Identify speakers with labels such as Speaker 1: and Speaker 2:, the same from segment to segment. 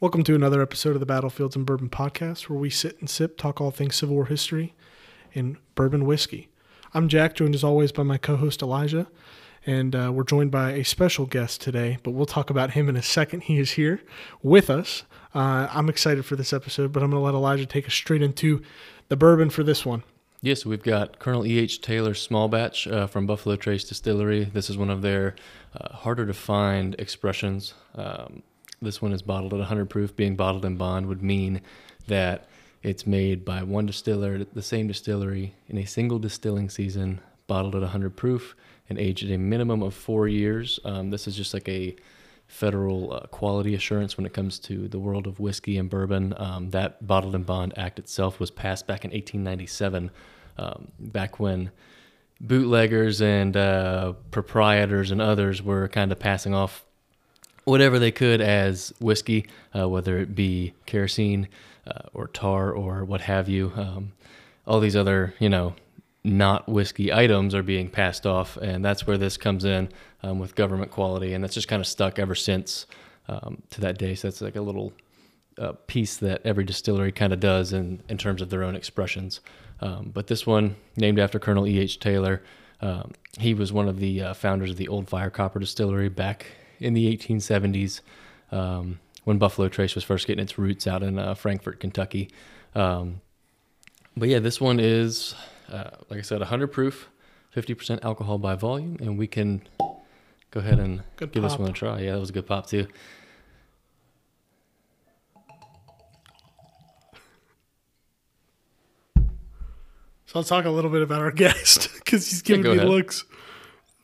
Speaker 1: Welcome to another episode of the Battlefields and Bourbon podcast, where we sit and sip, talk all things Civil War history and bourbon whiskey. I'm Jack, joined as always by my co host Elijah, and uh, we're joined by a special guest today, but we'll talk about him in a second. He is here with us. Uh, I'm excited for this episode, but I'm going to let Elijah take us straight into the bourbon for this one.
Speaker 2: Yes, we've got Colonel E.H. Taylor Small Batch uh, from Buffalo Trace Distillery. This is one of their uh, harder to find expressions. Um, this one is bottled at 100 proof. Being bottled in bond would mean that it's made by one distiller, the same distillery, in a single distilling season, bottled at 100 proof, and aged at a minimum of four years. Um, this is just like a federal uh, quality assurance when it comes to the world of whiskey and bourbon. Um, that Bottled in Bond Act itself was passed back in 1897, um, back when bootleggers and uh, proprietors and others were kind of passing off whatever they could as whiskey, uh, whether it be kerosene uh, or tar or what have you. Um, all these other, you know, not whiskey items are being passed off, and that's where this comes in um, with government quality, and that's just kind of stuck ever since um, to that day. So that's like a little uh, piece that every distillery kind of does in in terms of their own expressions. Um, but this one, named after Colonel E. H. Taylor, um, he was one of the uh, founders of the Old Fire Copper Distillery back in the 1870s um, when Buffalo Trace was first getting its roots out in uh, Frankfort, Kentucky. Um, but yeah, this one is, uh, like I said, 100 proof, 50% alcohol by volume, and we can go ahead and
Speaker 1: Good
Speaker 2: give this one a try. Yeah, that was a good pop too.
Speaker 1: So let's talk a little bit about our guest because he's giving
Speaker 2: go
Speaker 1: me
Speaker 2: ahead.
Speaker 1: looks.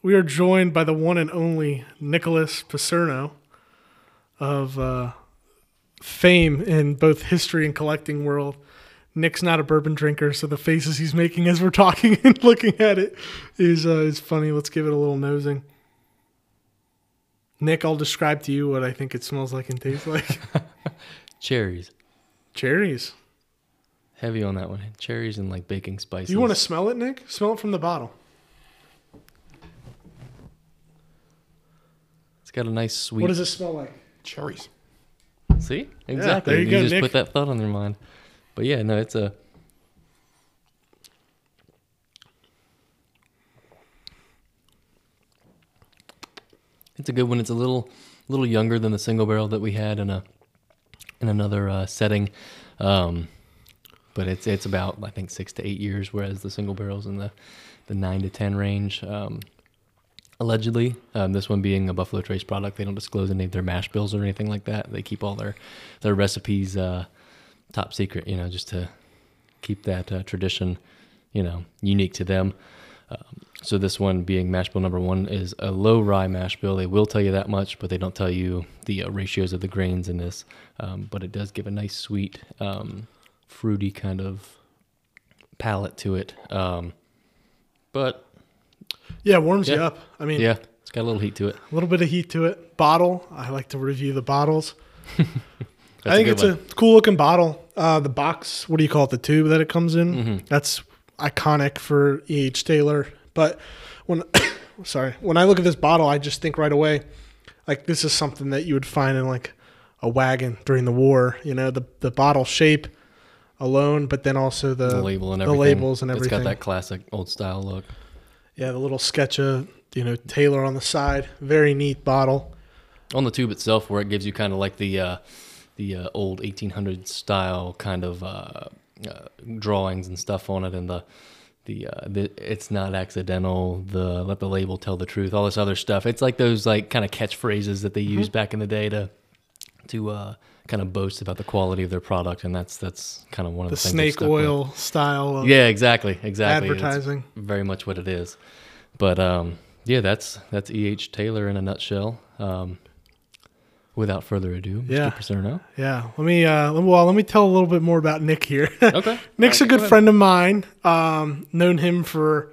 Speaker 1: We are joined by the one and only Nicholas Picerno of uh, fame in both history and collecting world. Nick's not a bourbon drinker, so the faces he's making as we're talking and looking at it is uh, is funny. Let's give it a little nosing. Nick, I'll describe to you what I think it smells like and tastes like.
Speaker 2: Cherries.
Speaker 1: Cherries.
Speaker 2: Heavy on that one. Cherries and like baking spices.
Speaker 1: You want to smell it, Nick? Smell it from the bottle.
Speaker 2: Got a nice sweet.
Speaker 1: What does it smell like?
Speaker 3: Cherries.
Speaker 2: See? Exactly.
Speaker 1: there you go,
Speaker 2: just
Speaker 1: Nick.
Speaker 2: put that thought on your mind. But yeah, no, it's a. It's a good one. It's a little, little younger than the single barrel that we had in a, in another uh, setting, um, but it's it's about I think six to eight years, whereas the single barrels in the, the nine to ten range. Um, allegedly. Um, this one being a Buffalo Trace product, they don't disclose any of their mash bills or anything like that. They keep all their their recipes uh, top secret, you know, just to keep that uh, tradition, you know, unique to them. Um, so this one being mash bill number one is a low rye mash bill. They will tell you that much, but they don't tell you the uh, ratios of the grains in this. Um, but it does give a nice sweet, um, fruity kind of palate to it. Um, but
Speaker 1: Yeah, it warms you up. I mean,
Speaker 2: yeah, it's got a little heat to it.
Speaker 1: a little bit of heat to it. Bottle. I like to review the bottles. I think
Speaker 2: good
Speaker 1: it's
Speaker 2: one.
Speaker 1: a cool looking bottle. Uh, the box, what do you call it? The tube that it comes in.
Speaker 2: Mm-hmm.
Speaker 1: That's iconic for E.H. Taylor. But when, sorry, when I look at this bottle, I just think right away, like this is something that you would find in like a wagon during the war. You know, the the bottle shape alone, but then also the,
Speaker 2: the label and
Speaker 1: the
Speaker 2: everything.
Speaker 1: labels and everything.
Speaker 2: It's got that classic old style look.
Speaker 1: Yeah, the little sketch of you know Taylor on the side. Very neat bottle.
Speaker 2: On the tube itself, where it gives you kind of like the uh, the uh, old 1800 style kind of uh, uh, drawings and stuff on it, and the the, uh, the it's not accidental. The let the label tell the truth. All this other stuff. It's like those like kind of catchphrases that they
Speaker 1: Mm-hmm.
Speaker 2: used back in the day to to uh, kind of boast about the quality of their product, and that's that's kind of one of
Speaker 1: The
Speaker 2: the,
Speaker 1: snake
Speaker 2: stuck with.
Speaker 1: oil style of
Speaker 2: Yeah, exactly, exactly.
Speaker 1: Advertising.
Speaker 2: very much what it is. But um, yeah, that's that's E. H. Taylor in a nutshell. Um, without further ado, Mr.
Speaker 1: Yeah. Yeah, let me uh well, let me tell a little bit more about Nick here.
Speaker 2: Okay,
Speaker 1: Nick's a good
Speaker 2: go
Speaker 1: friend of mine. Um known him for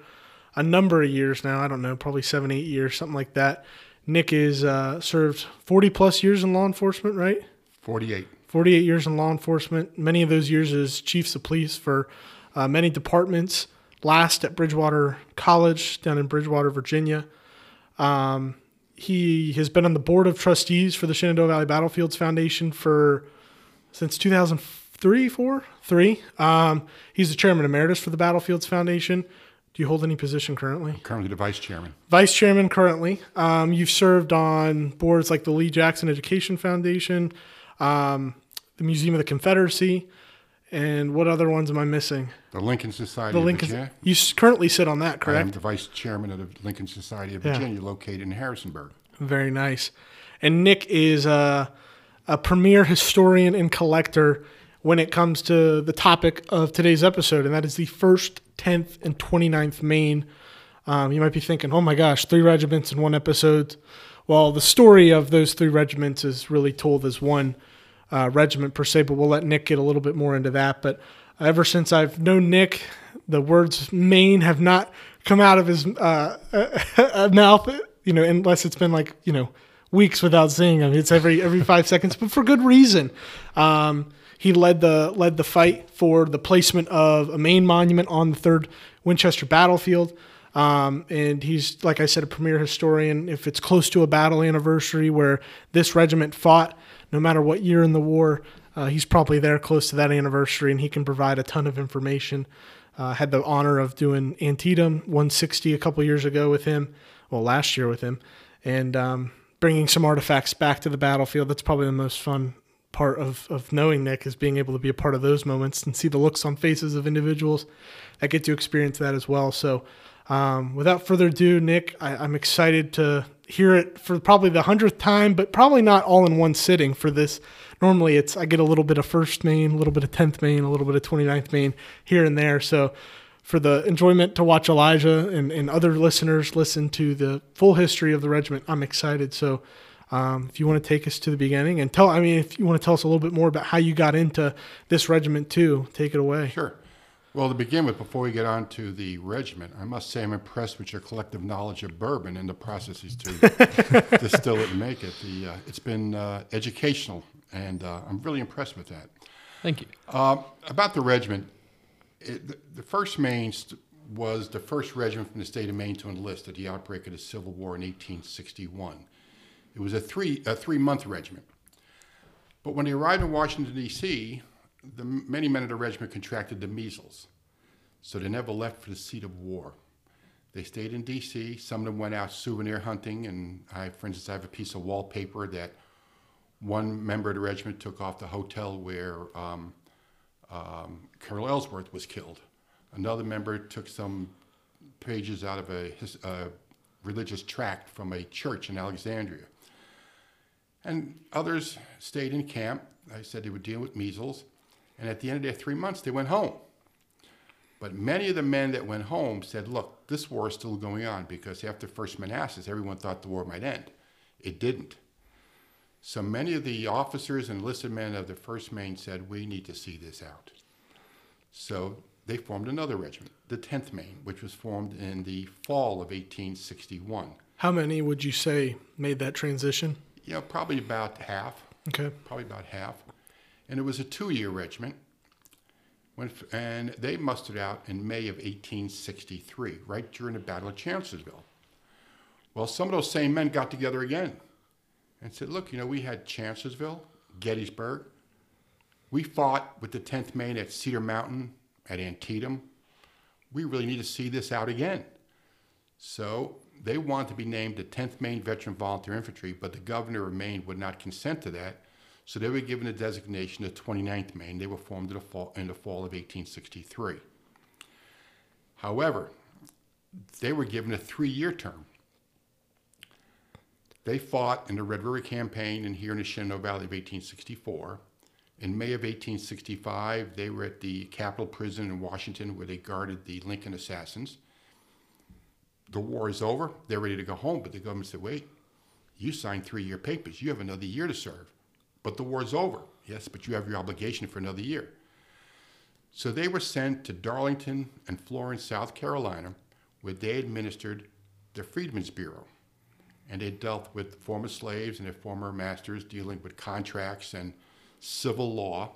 Speaker 1: a number of years now. I don't know, probably 7 8 years, something like that. Nick is uh served 40 plus years in law enforcement, right?
Speaker 3: 48.
Speaker 1: 48 years in law enforcement. Many of those years as chiefs of police for uh, many departments. Last at Bridgewater College down in Bridgewater, Virginia. Um, he has been on the board of trustees for the Shenandoah Valley Battlefields Foundation for since 2003, four, three. Um, he's the chairman emeritus for the Battlefields Foundation. Do you hold any position currently?
Speaker 3: Currently the vice chairman.
Speaker 1: Vice chairman currently. Um, you've served on boards like the Lee Jackson Education Foundation, um, the Museum of the Confederacy, and what other ones am I missing?
Speaker 3: The Lincoln Society
Speaker 1: The Lincoln.
Speaker 3: Virginia.
Speaker 1: You currently sit on that, correct?
Speaker 3: I am the vice chairman of the Lincoln Society of
Speaker 1: Yeah.
Speaker 3: Virginia, located in Harrisonburg.
Speaker 1: Very nice. And Nick is a, a premier historian and collector when it comes to the topic of today's episode, and that is the 1st, 10th, and 29th Maine. Um, you might be thinking, oh my gosh, three regiments in one episode. Well, the story of those three regiments is really told as one uh, regiment per se, but we'll let Nick get a little bit more into that. But ever since I've known Nick, the words Maine have not come out of his uh, mouth, you know, unless it's been like, you know, weeks without seeing him. It's every every five seconds, but for good reason. Um, he led the led the fight for the placement of a Maine monument on the third Winchester battlefield. Um, and he's, like I said, a premier historian. If it's close to a battle anniversary where this regiment fought, no matter what year in the war, uh, he's probably there close to that anniversary, and he can provide a ton of information. Uh, had the honor of doing Antietam 160 a couple years ago with him, well, last year with him, and um, bringing some artifacts back to the battlefield. That's probably the most fun part of, of knowing Nick is being able to be a part of those moments and see the looks on faces of individuals that get to experience that as well. So, um, without further ado, Nick, I, I'm excited to hear it for probably the hundredth time, but probably not all in one sitting for this. Normally, it's I get a little bit of first Maine, a little bit of tenth Maine, a little bit of 29th Maine here and there. So, for the enjoyment to watch Elijah and, and other listeners listen to the full history of the regiment, I'm excited. So, um, if you want to take us to the beginning and tell, I mean, if you want to tell us a little bit more about how you got into this regiment too, take it away.
Speaker 3: Sure. Well, to begin with, before we get on to the regiment, I must say I'm impressed with your collective knowledge of bourbon and the processes to distill it and make it. The, uh, it's been uh, educational, and uh, I'm really impressed with that.
Speaker 2: Thank you.
Speaker 3: Uh, about the regiment, it, the, the first Maine st- was the first regiment from the state of Maine to enlist at the outbreak of the Civil War in 1861. It was a three a three month regiment. But when they arrived in Washington D.C., the many men of the regiment contracted the measles, so they never left for the seat of war. They stayed in D.C. Some of them went out souvenir hunting, and I, for instance, I have a piece of wallpaper that one member of the regiment took off the hotel where um, um, Colonel Ellsworth was killed. Another member took some pages out of a, his, a religious tract from a church in Alexandria. And others stayed in camp. I said they would deal with measles. And at the end of their three months, they went home. But many of the men that went home said, look, this war is still going on because after First Manassas, everyone thought the war might end. It didn't. So many of the officers and enlisted men of the First Maine said, we need to see this out. So they formed another regiment, the 10th Maine, which was formed in the fall of 1861.
Speaker 1: How many would you say made that transition?
Speaker 3: You know, probably about half,
Speaker 1: Okay.
Speaker 3: probably about half. And it was a two-year regiment. And they mustered out in May of 1863, right during the Battle of Chancellorsville. Well, some of those same men got together again and said, look, you know, we had Chancellorsville, Gettysburg. We fought with the 10th Maine at Cedar Mountain, at Antietam. We really need to see this out again. So they wanted to be named the 10th Maine Veteran Volunteer Infantry, but the governor of Maine would not consent to that. So they were given the designation of 29th Maine. They were formed in the fall, in the fall of 1863. However, they were given a three-year term. They fought in the Red River Campaign and here in the Shenandoah Valley of 1864. In May of 1865, they were at the Capitol Prison in Washington where they guarded the Lincoln assassins. The war is over. They're ready to go home, but the government said, wait, you signed three-year papers. You have another year to serve. But the war's over. Yes, but you have your obligation for another year. So they were sent to Darlington and Florence, South Carolina, where they administered the Freedmen's Bureau. And they dealt with former slaves and their former masters, dealing with contracts and civil law.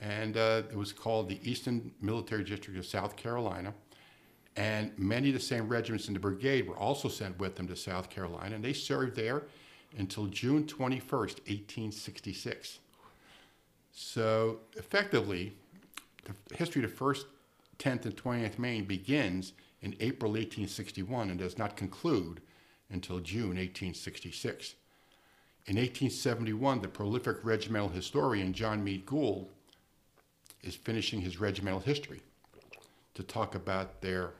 Speaker 3: And uh, it was called the Eastern Military District of South Carolina. And many of the same regiments in the brigade were also sent with them to South Carolina, and they served there until June 21st, 1866. So effectively, the history of the 1st, 10th, and 20th Maine begins in April 1861 and does not conclude until June 1866. In 1871, the prolific regimental historian John Mead Gould is finishing his regimental history to talk about their,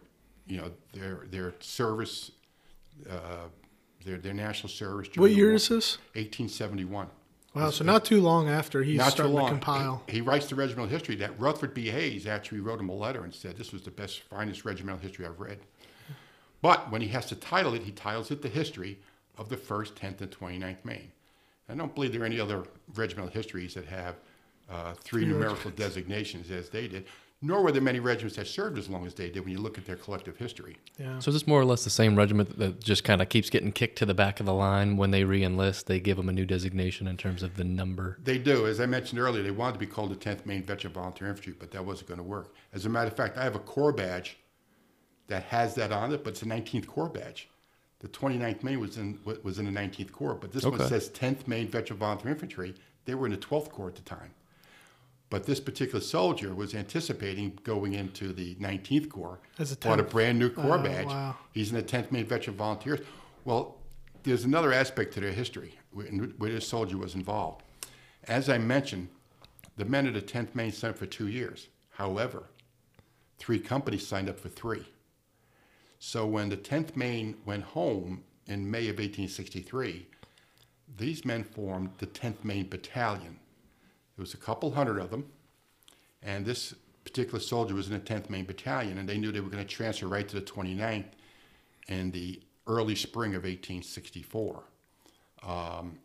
Speaker 3: you know, their their service, uh, their their national service.
Speaker 1: What year
Speaker 3: war.
Speaker 1: is this?
Speaker 3: 1871.
Speaker 1: Wow, so not too long after he's
Speaker 3: Not too
Speaker 1: starting
Speaker 3: long.
Speaker 1: to compile.
Speaker 3: He, he writes the regimental history that Rutherford B. Hayes actually wrote him a letter and said this was the best, finest regimental history I've read. But when he has to title it, he titles it the history of the 1st, 10th, and 29th Maine. I don't believe there are any other regimental histories that have uh, Three numerical designations as they did, nor were there many regiments that served as long as they did when you look at their collective history.
Speaker 1: Yeah.
Speaker 2: So is this more or less the same regiment that just kind of keeps getting kicked to the back of the line when they re-enlist? They give them a new designation in terms of the number.
Speaker 3: They do. As I mentioned earlier, they wanted to be called the 10th Maine Veteran Volunteer Infantry, but that wasn't going to work. As a matter of fact, I have a Corps badge that has that on it, but it's a 19th Corps badge. The 29th Maine was in was in the 19th Corps, but this one says 10th Maine Veteran Volunteer Infantry. They were in the 12th Corps at the time. But this particular soldier was anticipating going into the 19th Corps,
Speaker 1: As a
Speaker 3: bought a brand new Corps
Speaker 1: Oh,
Speaker 3: badge.
Speaker 1: wow.
Speaker 3: He's in the 10th Maine Veteran Volunteers. Well, there's another aspect to their history where, where this soldier was involved. As I mentioned, the men of the 10th Maine signed for two years. However, three companies signed up for three. So when the 10th Maine went home in May of 1863, these men formed the 10th Maine Battalion. There was a couple hundred of them, and this particular soldier was in the 10th Maine Battalion, and they knew they were going to transfer right to the 29th in the early spring of 1864. Um,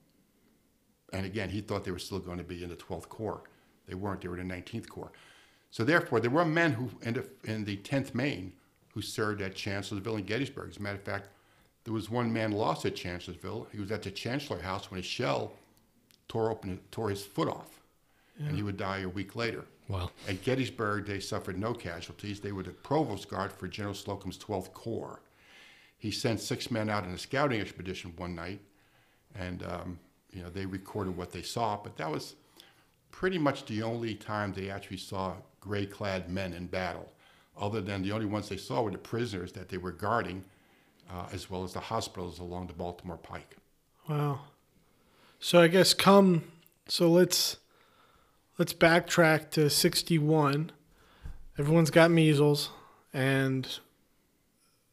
Speaker 3: and again, he thought they were still going to be in the 12th Corps. They weren't, they were in the 19th Corps. So therefore, there were men who in the, in the 10th Maine who served at Chancellorsville and Gettysburg. As a matter of fact, there was one man lost at Chancellorsville. He was at the Chancellor House when a shell tore open, tore his foot off, and he would die a week later.
Speaker 2: Wow.
Speaker 3: At Gettysburg, they suffered no casualties. They were the provost guard for General Slocum's 12th Corps. He sent six men out on a scouting expedition one night, and um, you know they recorded what they saw. But that was pretty much the only time they actually saw gray-clad men in battle. Other than the only ones they saw were the prisoners that they were guarding, uh, as well as the hospitals along the Baltimore Pike.
Speaker 1: Wow. So I guess come so let's let's backtrack to 61. Everyone's got measles and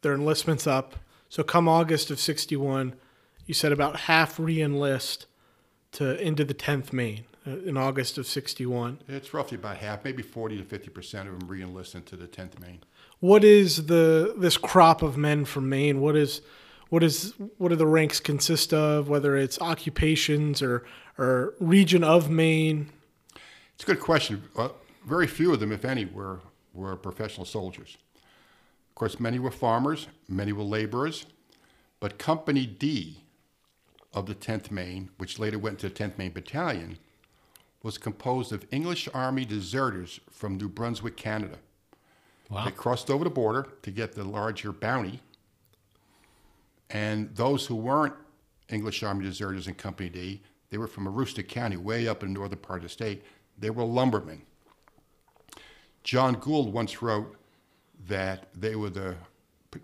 Speaker 1: their enlistment's up. So come August of 61, you said about half re-enlist to into the 10th Maine uh, in August of 61.
Speaker 3: It's roughly about half, maybe 40 to 50 percent of them re-enlist into the 10th Maine.
Speaker 1: What is the this crop of men from Maine? What is what is what do the ranks consist of? Whether it's occupations or or region of Maine?
Speaker 3: It's a good question. Well, very few of them, if any, were, were professional soldiers. Of course, many were farmers, many were laborers, but Company D of the 10th Maine, which later went to the 10th Maine Battalion, was composed of English Army deserters from New Brunswick, Canada.
Speaker 2: Wow.
Speaker 3: They crossed over the border to get the larger bounty. And those who weren't English Army deserters in Company D, they were from Aroostook County, way up in the northern part of the state. They were lumbermen. John Gould once wrote that they were the,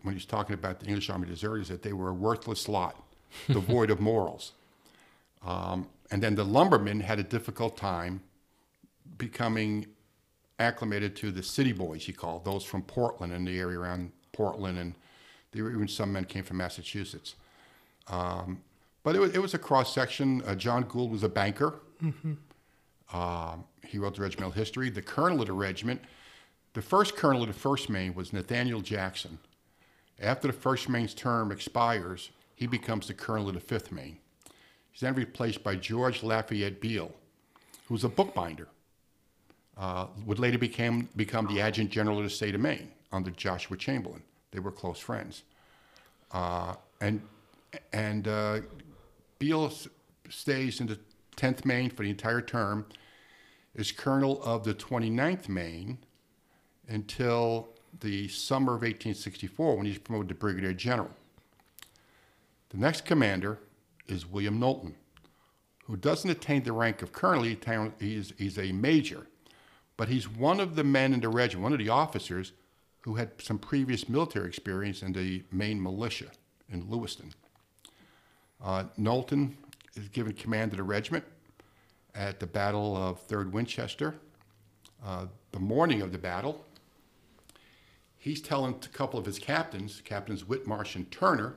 Speaker 3: when he's talking about the English Army deserters, that they were a worthless lot, devoid of morals. Um, and then the lumbermen had a difficult time becoming acclimated to the city boys, he called those from Portland and the area around Portland, and there were even some men came from Massachusetts. Um, but it was, it was a cross section. Uh, John Gould was a banker. Um, he wrote the regimental history. The colonel of the regiment, the first colonel of the First Maine was Nathaniel Jackson. After the First Maine's term expires, he becomes the colonel of the Fifth Maine. He's then replaced by George Lafayette Beale, who was a bookbinder. Uh, would later became, become the adjutant general of the state of Maine under Joshua Chamberlain. They were close friends. Uh, and and uh, Beale stays in the 10th Maine for the entire term, is colonel of the 29th Maine until the summer of 1864 when he's promoted to brigadier general. The next commander is William Knowlton, who doesn't attain the rank of colonel. He's, he's a major, but he's one of the men in the regiment, one of the officers who had some previous military experience in the Maine militia in Lewiston. Uh, Knowlton is given command of the regiment at the Battle of 3rd Winchester. Uh, the morning of the battle, he's telling a couple of his captains, Captains Whitmarsh and Turner,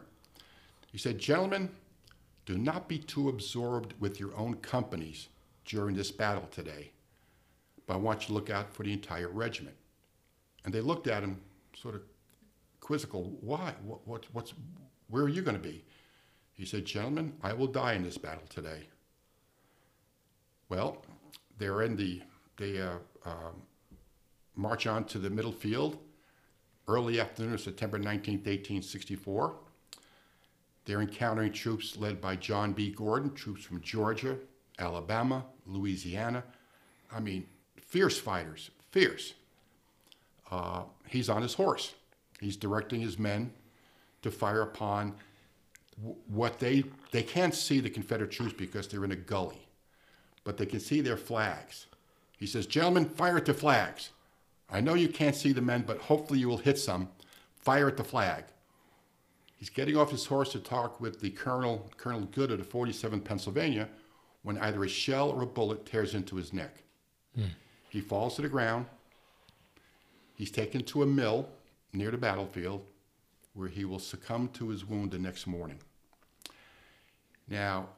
Speaker 3: he said, Gentlemen, do not be too absorbed with your own companies during this battle today, but I want you to look out for the entire regiment. And they looked at him sort of quizzical. Why? What, what, what's, where are you going to be? He said, Gentlemen, I will die in this battle today. Well, they're in the, they uh, um, march on to the middle field early afternoon of September 19, 1864. They're encountering troops led by John B. Gordon, troops from Georgia, Alabama, Louisiana. I mean, fierce fighters, fierce. Uh, he's on his horse. He's directing his men to fire upon what they they can't see the Confederate troops because they're in a gully, but they can see their flags. He says, "Gentlemen, fire at the flags. I know you can't see the men, but hopefully you will hit some. Fire at the flag." He's getting off his horse to talk with the colonel, Colonel Good of the 47th Pennsylvania, when either a shell or a bullet tears into his neck. Hmm. He falls to the ground. He's taken to a mill near the battlefield where he will succumb to his wound the next morning. Now,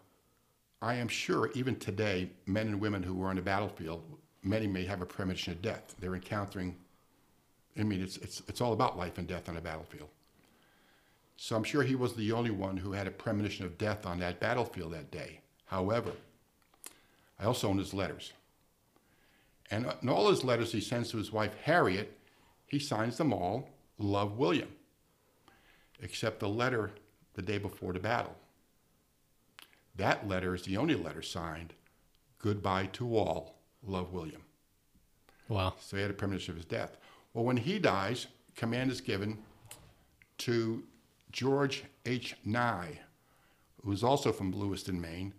Speaker 3: I am sure even today, men and women who are on the battlefield, many may have a premonition of death. They're encountering, I mean, it's, it's, it's all about life and death on a battlefield. So I'm sure he was the only one who had a premonition of death on that battlefield that day. However, I also own his letters. And in all his letters he sends to his wife Harriet, he signs them all, Love William, except the letter the day before the battle. That letter is the only letter signed, Goodbye to all, Love William.
Speaker 2: Wow.
Speaker 3: So he had a premonition of his death. Well, when he dies, command is given to George H. Nye, who's also from Lewiston, Maine,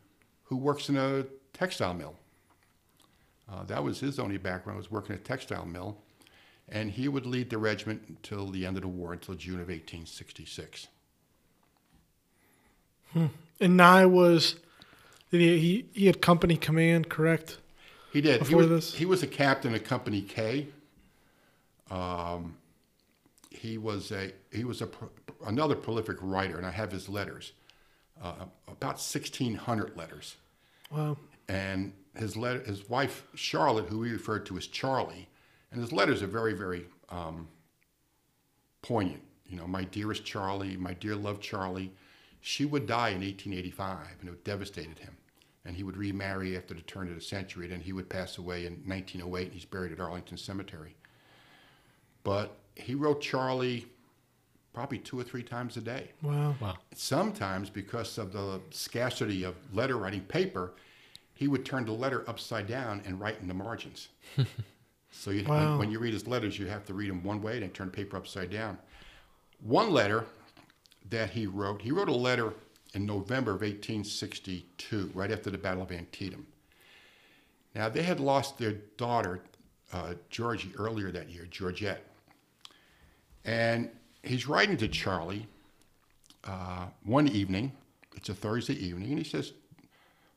Speaker 3: who works in a textile mill. Uh, that was his only background, was working at a textile mill. And he would lead the regiment until the end of the war, until June of 1866.
Speaker 1: Hmm. And Nye was, he, he, he had company command, correct?
Speaker 3: He did. Before he was, this? he was a captain of Company K. Um, he was a he was a another prolific writer, and I have his letters, uh, about 1,600 letters.
Speaker 1: Wow.
Speaker 3: And his letter, his wife Charlotte, who we referred to as Charlie, and his letters are very, very um, poignant. You know, my dearest Charlie, my dear love Charlie. She would die in 1885, and it devastated him. And he would remarry after the turn of the century, and he would pass away in 1908, and he's buried at Arlington Cemetery. But he wrote Charlie probably two or three times a day.
Speaker 1: Wow.
Speaker 2: Wow.
Speaker 3: Sometimes, because of the scarcity of letter writing paper, he would turn the letter upside down and write in the margins. so you, wow. when, when, you read his letters, you have to read them one way and turn the paper upside down. One letter that he wrote, he wrote a letter in November of 1862, right after the Battle of Antietam. Now, they had lost their daughter, uh, Georgie, earlier that year, Georgette. And he's writing to Charlie uh, one evening. It's a Thursday evening, and he says,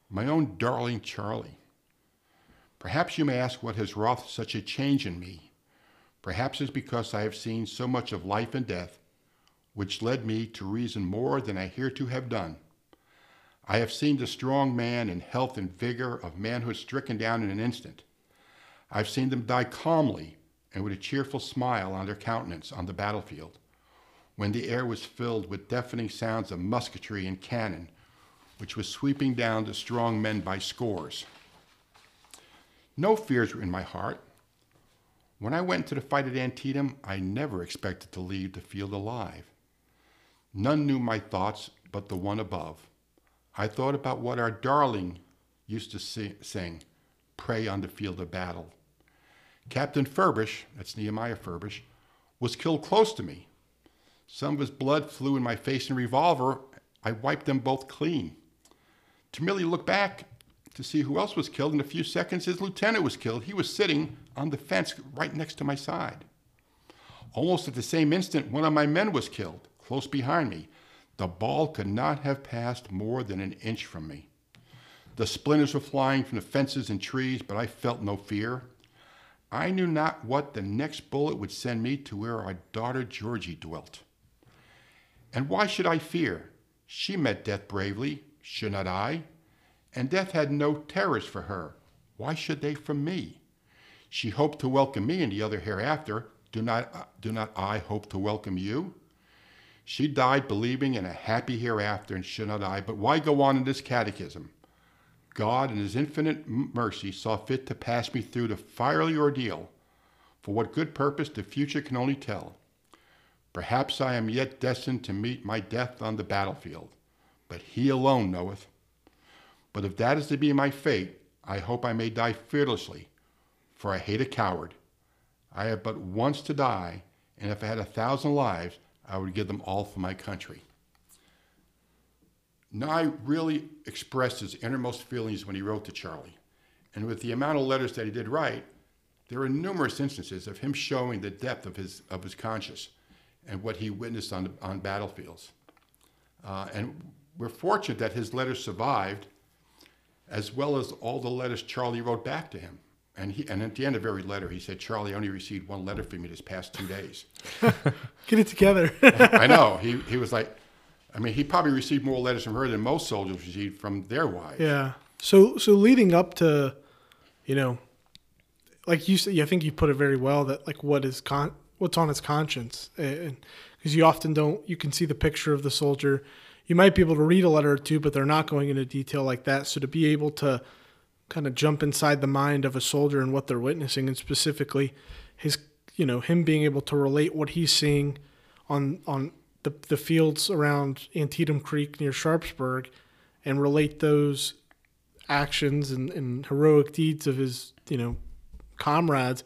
Speaker 3: My own darling Charlie, perhaps you may ask what has wrought such a change in me. Perhaps it's because I have seen so much of life and death, which led me to reason more than I hereto have done. I have seen the strong man in health and vigor of manhood stricken down in an instant. I've seen them die calmly and with a cheerful smile on their countenance on the battlefield when the air was filled with deafening sounds of musketry and cannon, which was sweeping down the strong men by scores. No fears were in my heart. When I went to the fight at Antietam, I never expected to leave the field alive. None knew my thoughts but the one above. I thought about what our darling used to sing, Pray on the field of battle. Captain Furbish, that's Nehemiah Furbish, was killed close to me. Some of his blood flew in my face and revolver. I wiped them both clean. To merely look back to see who else was killed, in a few seconds, his lieutenant was killed. He was sitting on the fence right next to my side. Almost at the same instant, one of my men was killed, close behind me. The ball could not have passed more than an inch from me. The splinters were flying from the fences and trees, but I felt no fear. I knew not what the next bullet would send me to where our daughter Georgie dwelt. And why should I fear? She met death bravely, should not I? And death had no terrors for her. Why should they for me? She hoped to welcome me in the other hereafter. Do not, uh, do not I hope to welcome you? She died believing in a happy hereafter, and should not I? But why go on in this catechism? God, in His infinite mercy, saw fit to pass me through the fiery ordeal. For what good purpose the future can only tell. Perhaps I am yet destined to meet my death on the battlefield, but He alone knoweth. But if that is to be my fate, I hope I may die fearlessly, for I hate a coward. I have but once to die, and if I had a thousand lives, I would give them all for my country. Nye really expressed his innermost feelings when he wrote to Charlie. And with the amount of letters that he did write, there are numerous instances of him showing the depth of his, of his conscience and what he witnessed on, on battlefields. Uh, and we're fortunate that his letters survived, as well as all the letters Charlie wrote back to him. And, he, and at the end of every letter, he said, Charlie, I only received one letter from you this past two days.
Speaker 1: Get it together.
Speaker 3: I know. He, he was like, I mean, he probably received more letters from her than most soldiers received from their wives.
Speaker 1: Yeah. So so leading up to, you know, like you said, I think you put it very well that like what is con what's on his conscience, and because you often don't, you can see the picture of the soldier. You might be able to read a letter or two, but they're not going into detail like that. So to be able to kind of jump inside the mind of a soldier and what they're witnessing, and specifically his, you know, him being able to relate what he's seeing on on the, the fields around Antietam Creek near Sharpsburg and relate those actions and, and heroic deeds of his, you know, comrades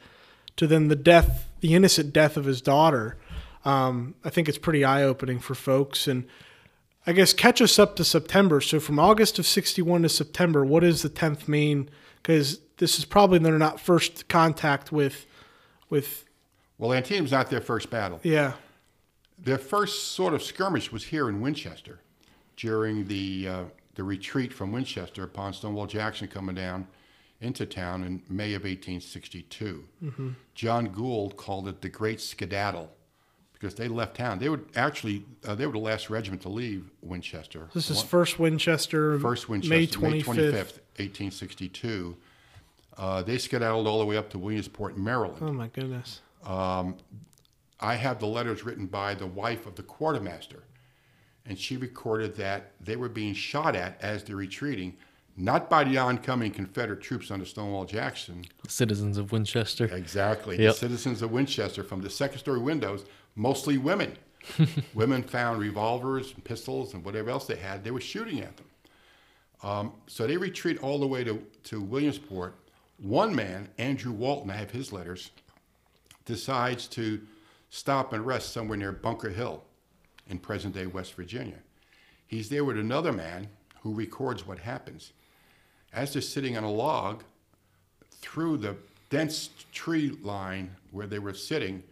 Speaker 1: to then the death, the innocent death of his daughter. Um, I think it's pretty eye opening for folks. And I guess catch us up to September. So from August of 61 to September, what is the 10th Maine? Because this is probably their not first contact with, with.
Speaker 3: Well, Antietam's not their first battle.
Speaker 1: Yeah.
Speaker 3: Their first sort of skirmish was here in Winchester during the, uh, the retreat from Winchester upon Stonewall Jackson coming down into town in May of 1862. Mm-hmm. John Gould called it the Great Skedaddle because they left town. They would actually, uh, they were the last regiment to leave Winchester.
Speaker 1: This is One, first Winchester,
Speaker 3: first Winchester, May twenty fifth, eighteen sixty two. Uh, they skedaddled all the way up to Williamsport, Maryland.
Speaker 1: Oh my goodness.
Speaker 3: Um, I have the letters written by the wife of the quartermaster, and she recorded that they were being shot at as they're retreating, not by the oncoming Confederate troops under Stonewall Jackson.
Speaker 2: Citizens of Winchester.
Speaker 3: Exactly. Yep. The citizens of Winchester from the second story windows, mostly women. women found revolvers and pistols and whatever else they had. They were shooting at them. Um, so they retreat all the way to, to Williamsport. One man, Andrew Walton, I have his letters, decides to stop and rest somewhere near Bunker Hill in present day West Virginia. He's there with another man who records what happens. As they're sitting on a log, through the dense tree line where they were sitting,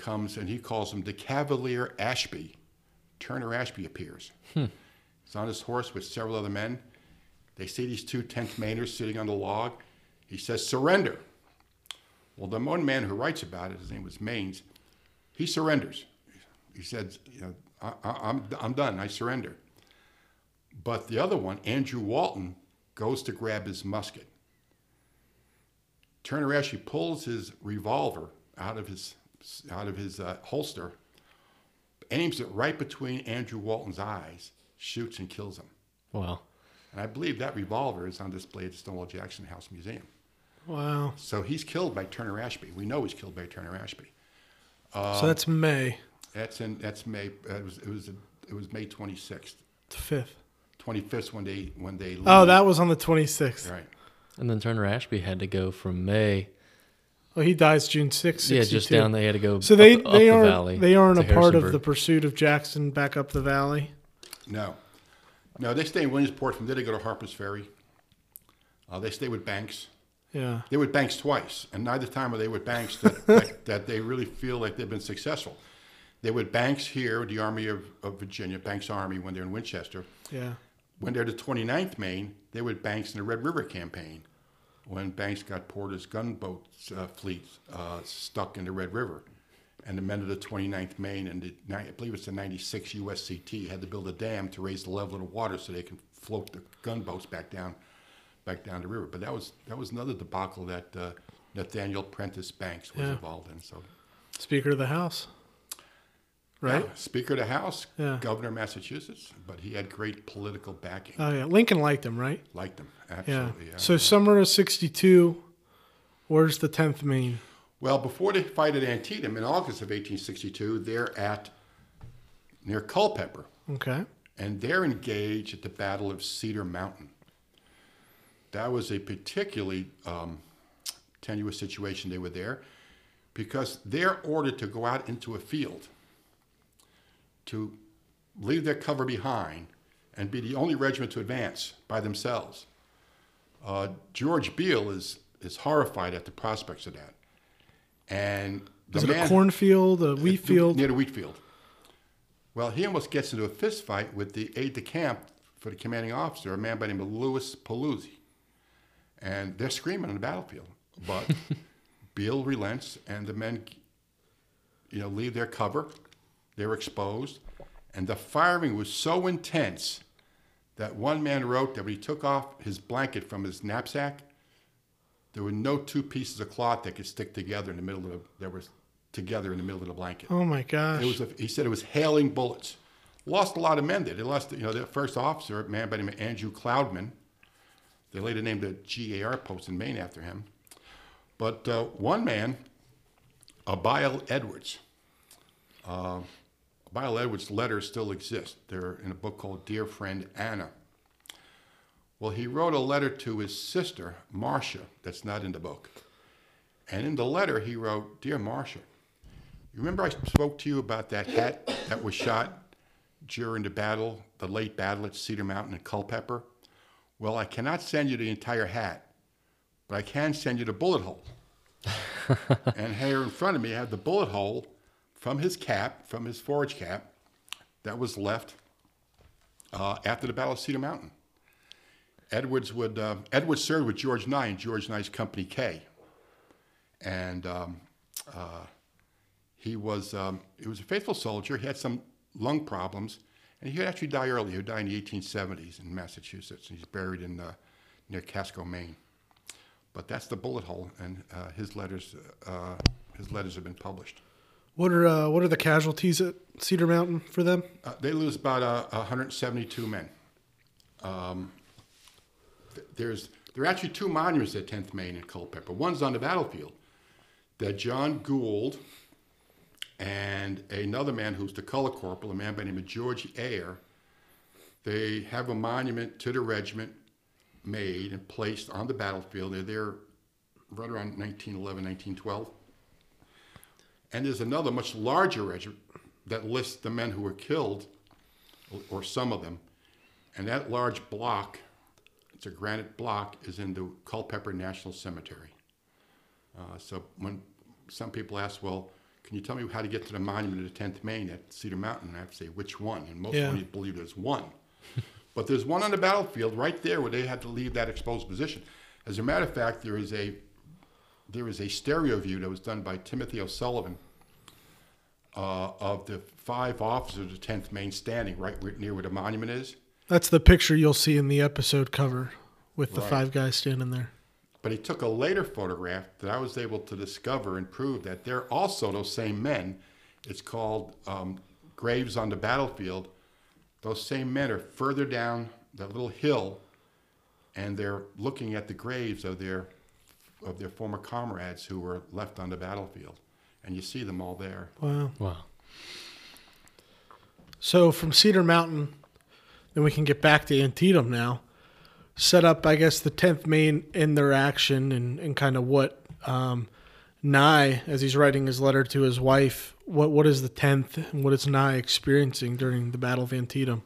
Speaker 3: comes and he calls him the Cavalier Ashby. Turner Ashby appears. Hmm. He's on his horse with several other men. They see these two 10th Mainers sitting on the log. He says, Surrender. Well, the one man who writes about it, his name was Maines, he surrenders. He said, you know, I, I'm, I'm done. I surrender. But the other one, Andrew Walton, goes to grab his musket. Turner Ashby pulls his revolver out of his out of his uh, holster, aims it right between Andrew Walton's eyes, shoots and kills him.
Speaker 2: Wow!
Speaker 3: And I believe that revolver is on display at the Stonewall Jackson House Museum.
Speaker 1: Wow!
Speaker 3: So he's killed by Turner Ashby. We know he's killed by Turner Ashby.
Speaker 1: Um, so that's May.
Speaker 3: That's in that's May. It was it was it was May twenty sixth.
Speaker 1: Fifth.
Speaker 3: Twenty fifth when they when they.
Speaker 1: Leave. Oh, that was on the twenty sixth.
Speaker 3: Right.
Speaker 2: And then Turner Ashby had to go from May
Speaker 1: Oh, he dies June 6th.
Speaker 2: Yeah, just down. They had to go.
Speaker 1: So they
Speaker 2: up, up
Speaker 1: they
Speaker 2: the
Speaker 1: aren't
Speaker 2: valley
Speaker 1: they aren't a part of the pursuit of Jackson back up the valley.
Speaker 3: No. No, they stay in Williamsport. From there, they go to Harper's Ferry. Uh, they stay with Banks.
Speaker 1: Yeah.
Speaker 3: They with Banks twice, and neither time are they with Banks that, that, that they really feel like they've been successful. They with Banks here, the Army of, of Virginia, Banks Army, when they're in Winchester.
Speaker 1: Yeah.
Speaker 3: When they're the 29th Maine, they with Banks in the Red River campaign, when Banks got Porter's gunboat uh, fleet uh, stuck in the Red River. And the men of the 29th Maine and the, I believe it's the 96 USCT had to build a dam to raise the level of the water so they can float the gunboats back down, back down the river. But that was that was another debacle that uh, Nathaniel Prentiss Banks was
Speaker 1: Yeah.
Speaker 3: involved in. So,
Speaker 1: Speaker of the House. Right?
Speaker 3: Yeah, Speaker of the House,
Speaker 1: Yeah.
Speaker 3: Governor of Massachusetts, but he had great political backing.
Speaker 1: Oh yeah. Lincoln liked him, right?
Speaker 3: Liked him absolutely. Yeah.
Speaker 1: So summer of 62 where's the 10th Maine?
Speaker 3: Well, before they fight at Antietam in August of 1862, they're at near Culpeper,
Speaker 1: Okay.
Speaker 3: and they're engaged at the Battle of Cedar Mountain. That was a particularly um, tenuous situation. They were there because they're ordered to go out into a field to leave their cover behind and be the only regiment to advance by themselves. Uh, George Beale is is horrified at the prospects of that, and the
Speaker 1: Is it
Speaker 3: man-
Speaker 1: a cornfield, a wheat field?
Speaker 3: near the wheat field. Well, he almost gets into a fist fight with the aide de camp for the commanding officer, a man by the name of Louis Pelouze. And they're screaming on the battlefield. But Beale relents, and the men, you know, leave their cover. They're exposed. And the firing was so intense that one man wrote that when he took off his blanket from his knapsack, there were no two pieces of cloth that could stick together in the middle of the, that were together in the middle of the blanket.
Speaker 1: Oh my gosh.
Speaker 3: It was a, he said it was hailing bullets. Lost a lot of men there. They lost, you know, the first officer, a man by the name of Andrew Cloudman. They later named a GAR post in Maine after him. But uh, one man, Abiel Edwards, uh, Abiel Edwards' letters still exist. They're in a book called Dear Friend Anna. Well, he wrote a letter to his sister, Marcia, that's not in the book. And in the letter, he wrote, Dear Marcia, you remember I spoke to you about that hat that was shot during the battle, the late battle at Cedar Mountain and Culpeper? Well, I cannot send you the entire hat, but I can send you the bullet hole. and here in front of me, I have the bullet hole from his cap, from his forage cap, that was left uh, after the Battle of Cedar Mountain. Edwards would uh, Edwards served with George Nye in George Nye's Company K, and um, uh, he was um, he was a faithful soldier. He had some lung problems, and he would actually die early. He would die in the 1870s in Massachusetts, and he's buried in uh, near Casco, Maine. But that's the bullet hole, and uh, his letters uh, his letters have been published.
Speaker 1: What are uh, what are the casualties at Cedar Mountain for them?
Speaker 3: Uh, they lose about uh, 172 men. Um, th- there's there are actually two monuments at 10th Maine in Culpeper. One's on the battlefield that John Gould and another man who's the color corporal, a man by the name of George Ayer, they have a monument to the regiment made and placed on the battlefield. They're there right around 1911, 1912. And there's another much larger regiment that lists the men who were killed, or- or some of them. And that large block, it's a granite block, is in the Culpeper National Cemetery. Uh, so when some people ask, well, can you tell me how to get to the monument of the 10th Maine at Cedar Mountain? I have to say, which one? And most
Speaker 1: Yeah.
Speaker 3: believe there's one. but there's one on the battlefield right there where they had to leave that exposed position. As a matter of fact, there is a there is a stereo view that was done by Timothy O'Sullivan uh, of the five officers of the 10th Maine standing right where, near where the monument is.
Speaker 1: That's the picture you'll see in the episode cover with the
Speaker 3: Right.
Speaker 1: five guys standing there.
Speaker 3: But he took a later photograph that I was able to discover and prove that they're also those same men. It's called um, Graves on the Battlefield. Those same men are further down that little hill, and they're looking at the graves of their of their former comrades who were left on the battlefield, and you see them all there.
Speaker 1: Wow.
Speaker 2: Wow.
Speaker 1: So from Cedar Mountain, then we can get back to Antietam now. Set up, I guess, the 10th Maine in their action and, and kind of what um, Nye, as he's writing his letter to his wife, what what is the tenth and what is Nye experiencing during the Battle of Antietam?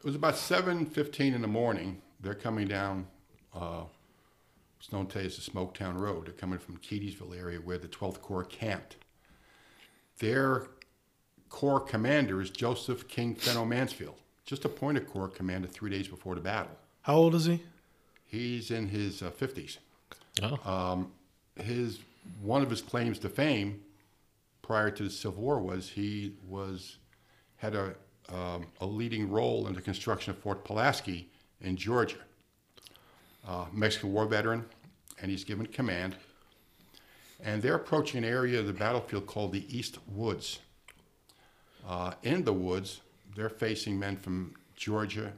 Speaker 3: It was about 7.15 in the morning. They're coming down, uh, it's known today as the Smoketown Road. They're coming from Keedysville area where the 12th Corps camped. Their Corps commander is Joseph King Fenno Mansfield, just appointed Corps commander three days before the battle.
Speaker 1: How old is he?
Speaker 3: He's in his uh, 50s.
Speaker 2: Oh,
Speaker 3: his one of his claims to fame prior to the Civil War was he was had a um, a leading role in the construction of Fort Pulaski in Georgia. Uh, Mexican War veteran, and he's given command. And they're approaching an area of the battlefield called the East Woods. Uh, in the woods, they're facing men from Georgia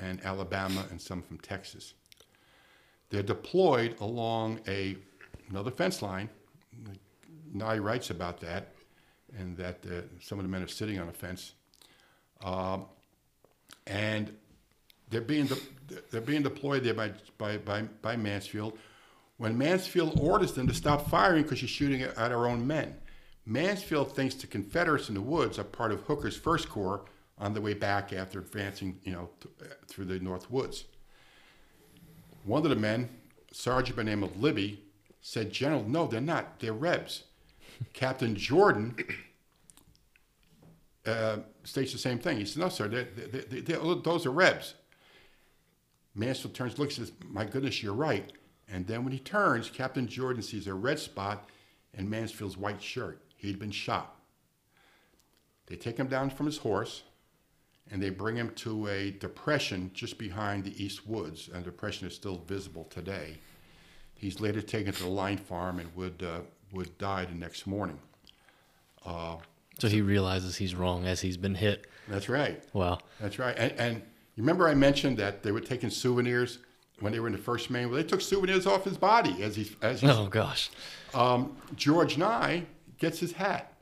Speaker 3: and Alabama and some from Texas. They're deployed along a another fence line. Nye writes about that, and that uh, some of the men are sitting on a fence, um, and they're being de- they're being deployed there by, by by by Mansfield. When Mansfield orders them to stop firing because you're shooting at our own men, Mansfield thinks the Confederates in the woods are part of Hooker's First Corps on the way back after advancing, you know, th- through the North Woods. One of the men, sergeant by the name of Libby, said, General, no, they're not. They're Rebs. Captain Jordan uh, states the same thing. He said, no, sir, they they they those are Rebs. Mansfield turns, looks, and says, my goodness, you're right. And then when he turns, Captain Jordan sees a red spot in Mansfield's white shirt. He'd been shot. They take him down from his horse and they bring him to a depression just behind the East Woods, and the depression is still visible today. He's later taken to the line farm and would uh, would die the next morning.
Speaker 2: so he realizes he's wrong as he's been hit.
Speaker 3: That's right.
Speaker 2: Wow.
Speaker 3: That's right. And, and you remember I mentioned that they were taking souvenirs when they were in the first Maine. Well, they took souvenirs off his body as he as he
Speaker 2: Oh gosh.
Speaker 3: um, George Nye gets his hat.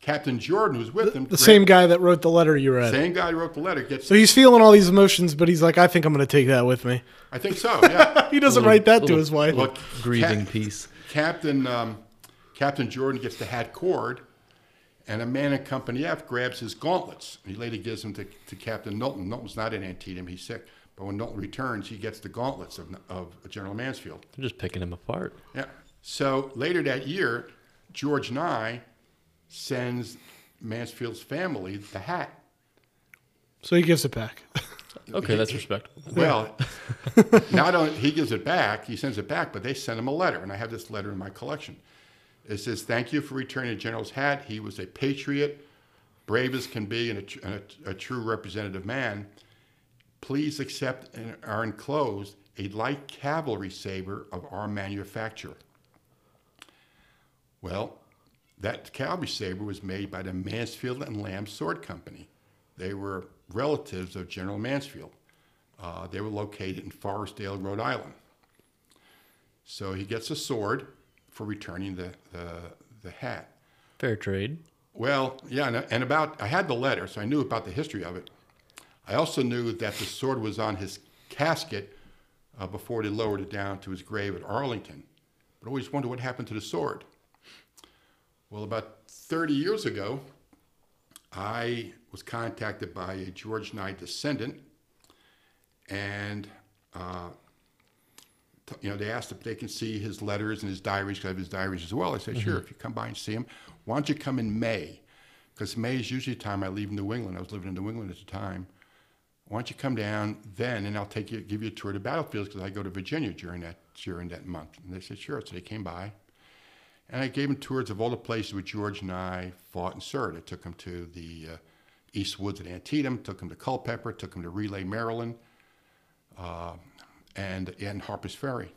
Speaker 3: Captain Jordan, was with him,
Speaker 1: The same guy that wrote the letter you read.
Speaker 3: same guy who wrote the letter, gets.
Speaker 1: So he's feeling all these emotions, but he's like, I think I'm going to take that with me.
Speaker 3: I think so. Yeah.
Speaker 1: He doesn't
Speaker 2: Little-
Speaker 1: write that to his wife.
Speaker 3: Look,
Speaker 2: Grieving
Speaker 3: Cap-
Speaker 2: piece.
Speaker 3: Captain um, Captain Jordan gets the hat cord, and a man in Company F grabs his gauntlets. He later gives them to, to Captain Knowlton. Knowlton's not in Antietam; he's sick. But when Knowlton returns, he gets the gauntlets of, of General Mansfield.
Speaker 2: They're just picking him apart.
Speaker 3: Yeah. So later that year, George Nye sends Mansfield's family the hat.
Speaker 1: So he gives it back.
Speaker 2: Okay, that's respectable.
Speaker 3: Well, not only he gives it back, he sends it back, but they send him a letter, and I have this letter in my collection. It says, "Thank you for returning the general's hat. He was a patriot, brave as can be, and a, and a, a true representative man. Please accept and are enclosed a light cavalry saber of our manufacture." Well, that cavalry saber was made by the Mansfield and Lamb Sword Company. They were relatives of General Mansfield. Uh, they were located in Forestdale, Rhode Island. So he gets a sword for returning the, the, the hat.
Speaker 2: Fair trade.
Speaker 3: Well, yeah, and, and about, I had the letter, so I knew about the history of it. I also knew that the sword was on his casket uh, before they lowered it down to his grave at Arlington. But I always wondered what happened to the sword. Well, about 30 years ago, I was contacted by a George Nye descendant, and uh, you know they asked if they can see his letters and his diaries. 'cause I have his diaries as well. I said, sure. If you come by and see him, why don't you come in May? Because May is usually the time I leave New England. I was living in New England at the time. Why don't you come down then, and I'll take you, give you a tour of the battlefields because I go to Virginia during that during that month. And they said, sure. So they came by, and I gave them tours of all the places where George Nye fought and served. I took them to the uh, East Woods at Antietam, took them to Culpeper, took them to Relay, Maryland, uh, and and Harper's Ferry.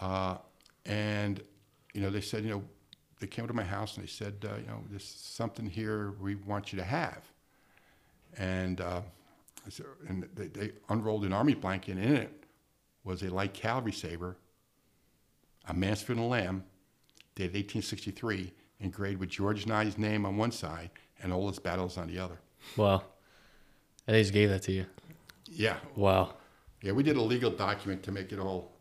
Speaker 3: Uh, and you know, they said, you know, they came to my house and they said, uh, you know, there's something here we want you to have. And uh, I said- and they, they unrolled an army blanket, and in it was a light cavalry saber, a Mansfield and Lamb, dated 1863, engraved with George Nye's name on one side and all his battles on the other.
Speaker 2: Wow. And they just gave that to you.
Speaker 3: Yeah,
Speaker 2: Wow.
Speaker 3: Yeah, we did a legal document to make it all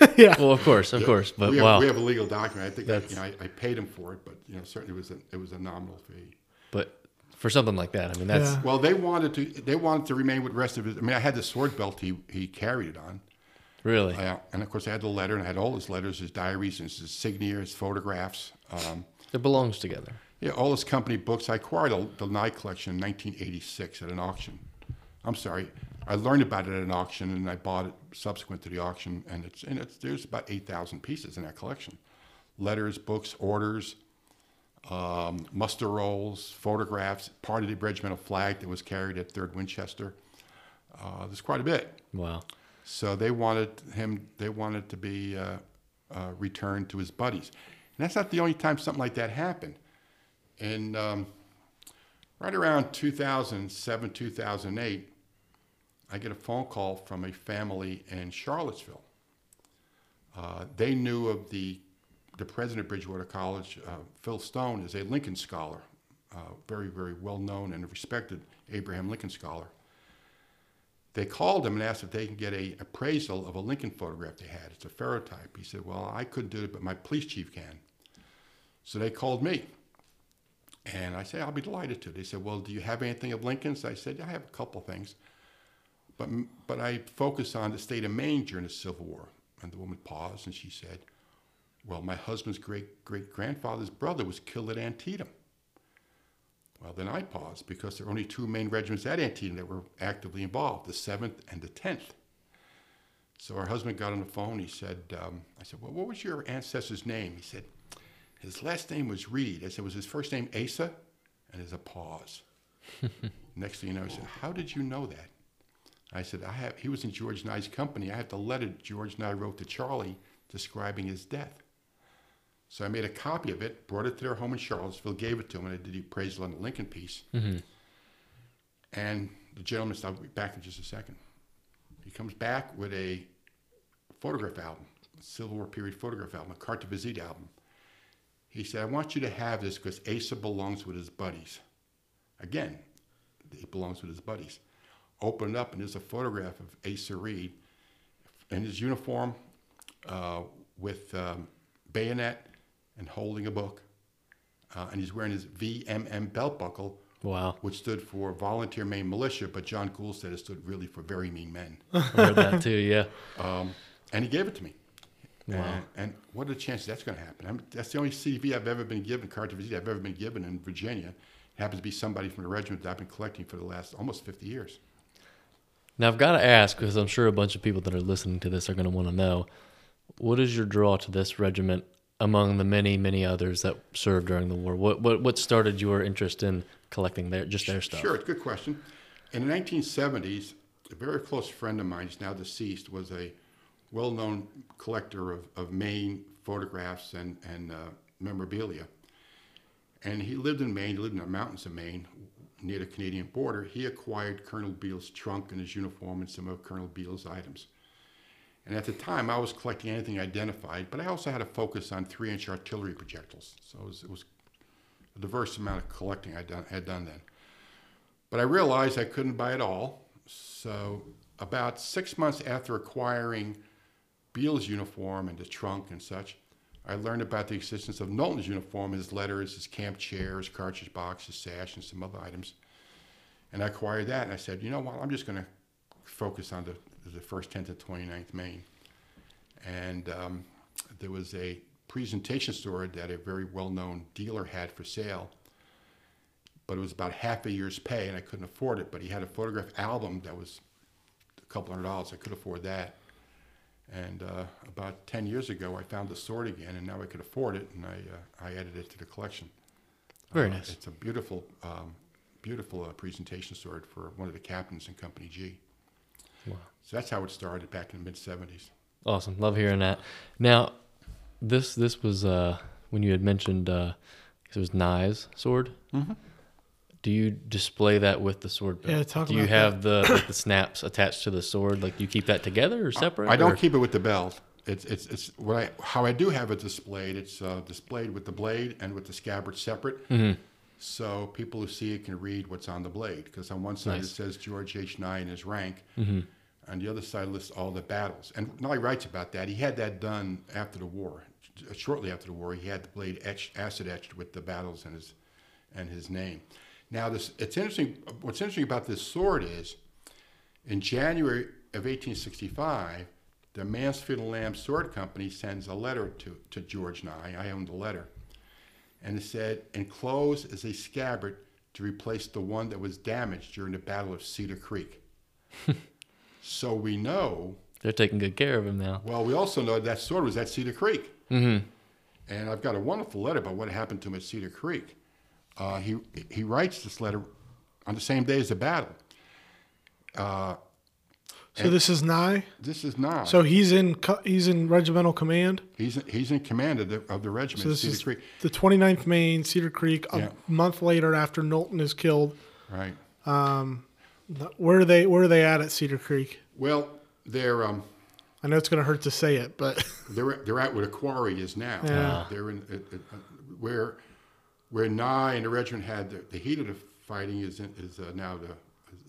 Speaker 1: yeah.
Speaker 2: Well, of course, of course, but
Speaker 3: we have,
Speaker 2: wow.
Speaker 3: we have a legal document. I think I, you know, I, I paid him for it, but you know certainly it was a, it was a nominal fee.
Speaker 2: but for something like that, I mean, that's
Speaker 1: Yeah.
Speaker 3: Well, they wanted to they wanted to remain with the rest of his. I mean, I had the sword belt he he carried it on.
Speaker 2: really
Speaker 3: I, and of course, I had the letter, and I had all his letters, his diaries, and his insignia, his photographs. Um,
Speaker 2: it belongs together.
Speaker 3: yeah, all his company books. I acquired the, the Nye collection in 1986 at an auction. I'm sorry, I learned about it at an auction, and I bought it subsequent to the auction. And it's and it's there's about 8,000 pieces in that collection, letters, books, orders, um, muster rolls, photographs, part of the regimental flag that was carried at Third Winchester. Uh, there's quite a bit.
Speaker 2: Wow.
Speaker 3: So they wanted him. They wanted to be uh, uh, returned to his buddies, and that's not the only time something like that happened. And um, right around 2007, 2008, I get a phone call from a family in Charlottesville. Uh, they knew of the the president of Bridgewater College, uh, Phil Stone, is a Lincoln scholar, uh, very very well known and respected Abraham Lincoln scholar they called him and asked if they can get a appraisal of a Lincoln photograph they had. It's a ferrotype. He said, "Well, I couldn't do it, but my police chief can." So they called me, and I said, "I'll be delighted to." They said, "Well, do you have anything of Lincoln's?" I said, "I have a couple things, but but I focus on the state of Maine during the Civil War." And the woman paused and she said, "Well, my husband's great great grandfather's brother was killed at Antietam." Well, then I paused because there were only two Maine regiments at Antietam that were actively involved, the 7th and the 10th. So our husband got on the phone. He said, um, I said, well, what was your ancestor's name? He said, his last name was Reed. I said, was his first name Asa? And there's a pause. Next thing you know, he said, how did you know that? I said, I have, he was in George Nye's company. I had the letter George Nye wrote to Charlie describing his death. So I made a copy of it, brought it to their home in Charlottesville, gave it to him, and I did the appraisal on the Lincoln piece. Mm-hmm. And the gentleman said, I'll be back in just a second. He comes back with a photograph album, a Civil War period photograph album, a carte visite album. He said, I want you to have this because Asa belongs with his buddies. Again, he belongs with his buddies. Open it up, and there's a photograph of Asa Reed in his uniform uh, with um, bayonet and holding a book. Uh, and he's wearing his VMM belt buckle,
Speaker 2: Wow.
Speaker 3: which stood for Volunteer Maine Militia, but John Gould said it stood really for Very Mean Men.
Speaker 2: I heard that too. Yeah.
Speaker 3: Um, and he gave it to me.
Speaker 2: Wow.
Speaker 3: And, and what are the chances that's going to happen? I'm, that's the only CV I've ever been given, card to visit I've ever been given in Virginia. It happens to be somebody from the regiment that I've been collecting for the last almost 50 years.
Speaker 2: Now I've got to ask because I'm sure a bunch of people that are listening to this are going to want to know, what is your draw to this regiment among the many, many others that served during the war? What what what started your interest in collecting their just their stuff?
Speaker 3: Sure, good question. In the 1970s, a very close friend of mine, he's now deceased, was a well-known collector of, of Maine photographs and, and uh, memorabilia. And he lived in Maine, he lived in the mountains of Maine, near the Canadian border. He acquired Colonel Beale's trunk and his uniform and some of Colonel Beale's items. And at the time, I was collecting anything identified, but I also had a focus on three-inch artillery projectiles. So it was, it was a diverse amount of collecting I done, had done then. But I realized I couldn't buy it all. So about six months after acquiring Beale's uniform and the trunk and such, I learned about the existence of Knowlton's uniform, his letters, his camp chair, his cartridge box, his sash, and some other items. And I acquired that, and I said, you know what, I'm just going to focus on the, the first 10th to 29th Maine. And um, there was a presentation store that a very well-known dealer had for sale but it was about half a year's pay and I couldn't afford it. But he had a photograph album that was a couple hundred dollars. I could afford that. And uh, about 10 years ago, I found the sword again and now I could afford it and I, uh, I added it to the collection.
Speaker 2: Very
Speaker 3: Uh,
Speaker 2: nice.
Speaker 3: It's a beautiful, um, beautiful uh, presentation sword for one of the captains in Company G.
Speaker 2: Wow.
Speaker 3: So that's how it started back in the mid 70s.
Speaker 2: Awesome. Love hearing that. Now, this this was uh, when you had mentioned uh, it was Nye's sword.
Speaker 3: Mm-hmm.
Speaker 2: Do you display that with the sword belt?
Speaker 1: Yeah, talk
Speaker 2: Do you
Speaker 1: about
Speaker 2: have the like the snaps attached to the sword? Like, do you keep that together or separate?
Speaker 3: I don't
Speaker 2: or-
Speaker 3: keep it with the belt. It's it's it's what I how I do have it displayed. It's uh, displayed with the blade and with the scabbard separate,
Speaker 2: Mhm.
Speaker 3: so people who see it can read what's on the blade. Because on one side
Speaker 2: Nice.
Speaker 3: it says George H. Nye and his rank,
Speaker 2: Mhm.
Speaker 3: On the other side lists all the battles. And Nye writes about that. He had that done after the war. Shortly after the war, he had the blade etched, acid etched with the battles and his, and his name. Now, this, it's interesting. What's interesting about this sword is, in January of 1865, the Mansfield and Lamb Sword Company sends a letter to, to George Nye. I owned the letter. And it said, enclosed is a scabbard to replace the one that was damaged during the Battle of Cedar Creek. so we know,
Speaker 2: They're taking good care of him now.
Speaker 3: well, we also know that sword was at Cedar Creek.
Speaker 2: Mm-hmm.
Speaker 3: And I've got a wonderful letter about what happened to him at Cedar Creek. Uh, he, he writes this letter on the same day as the battle. Uh,
Speaker 1: So this is Nye.
Speaker 3: this is Nye.
Speaker 1: So he's in he's in regimental command.
Speaker 3: he's, he's in command of the, of the regiment
Speaker 1: So this
Speaker 3: Cedar
Speaker 1: is
Speaker 3: Creek.
Speaker 1: the 29th Maine, Cedar Creek. A
Speaker 3: Yeah.
Speaker 1: month later, after Knowlton is killed,
Speaker 3: Right.
Speaker 1: where are they? Where are they at at Cedar Creek?
Speaker 3: Well, they're, um,
Speaker 1: I know it's going to hurt to say it, but
Speaker 3: they're, they're at where the quarry is now.
Speaker 1: Yeah.
Speaker 3: They're in, uh, uh, where, where Nye and the regiment had the, the heat of the fighting is, in, is uh, now the,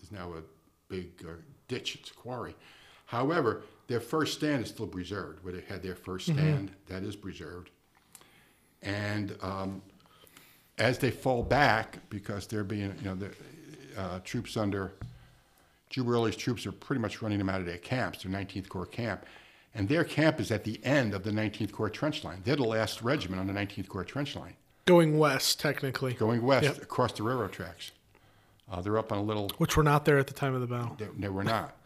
Speaker 3: is now a big uh, ditch. It's a quarry. However, their first stand is still preserved. Where they had their 1st stand, that is preserved. And um, as they fall back, because they're being, you know, the uh, troops under Early's troops are pretty much running them out of their camps, their 19th Corps camp. And their camp is at the end of the 19th Corps trench line. They're the last regiment on the 19th Corps trench line,
Speaker 1: going west technically,
Speaker 3: going west
Speaker 1: Yep.
Speaker 3: across the railroad tracks. Uh, they're up on a little,
Speaker 1: which were not there at the time of the battle.
Speaker 3: they, they were not.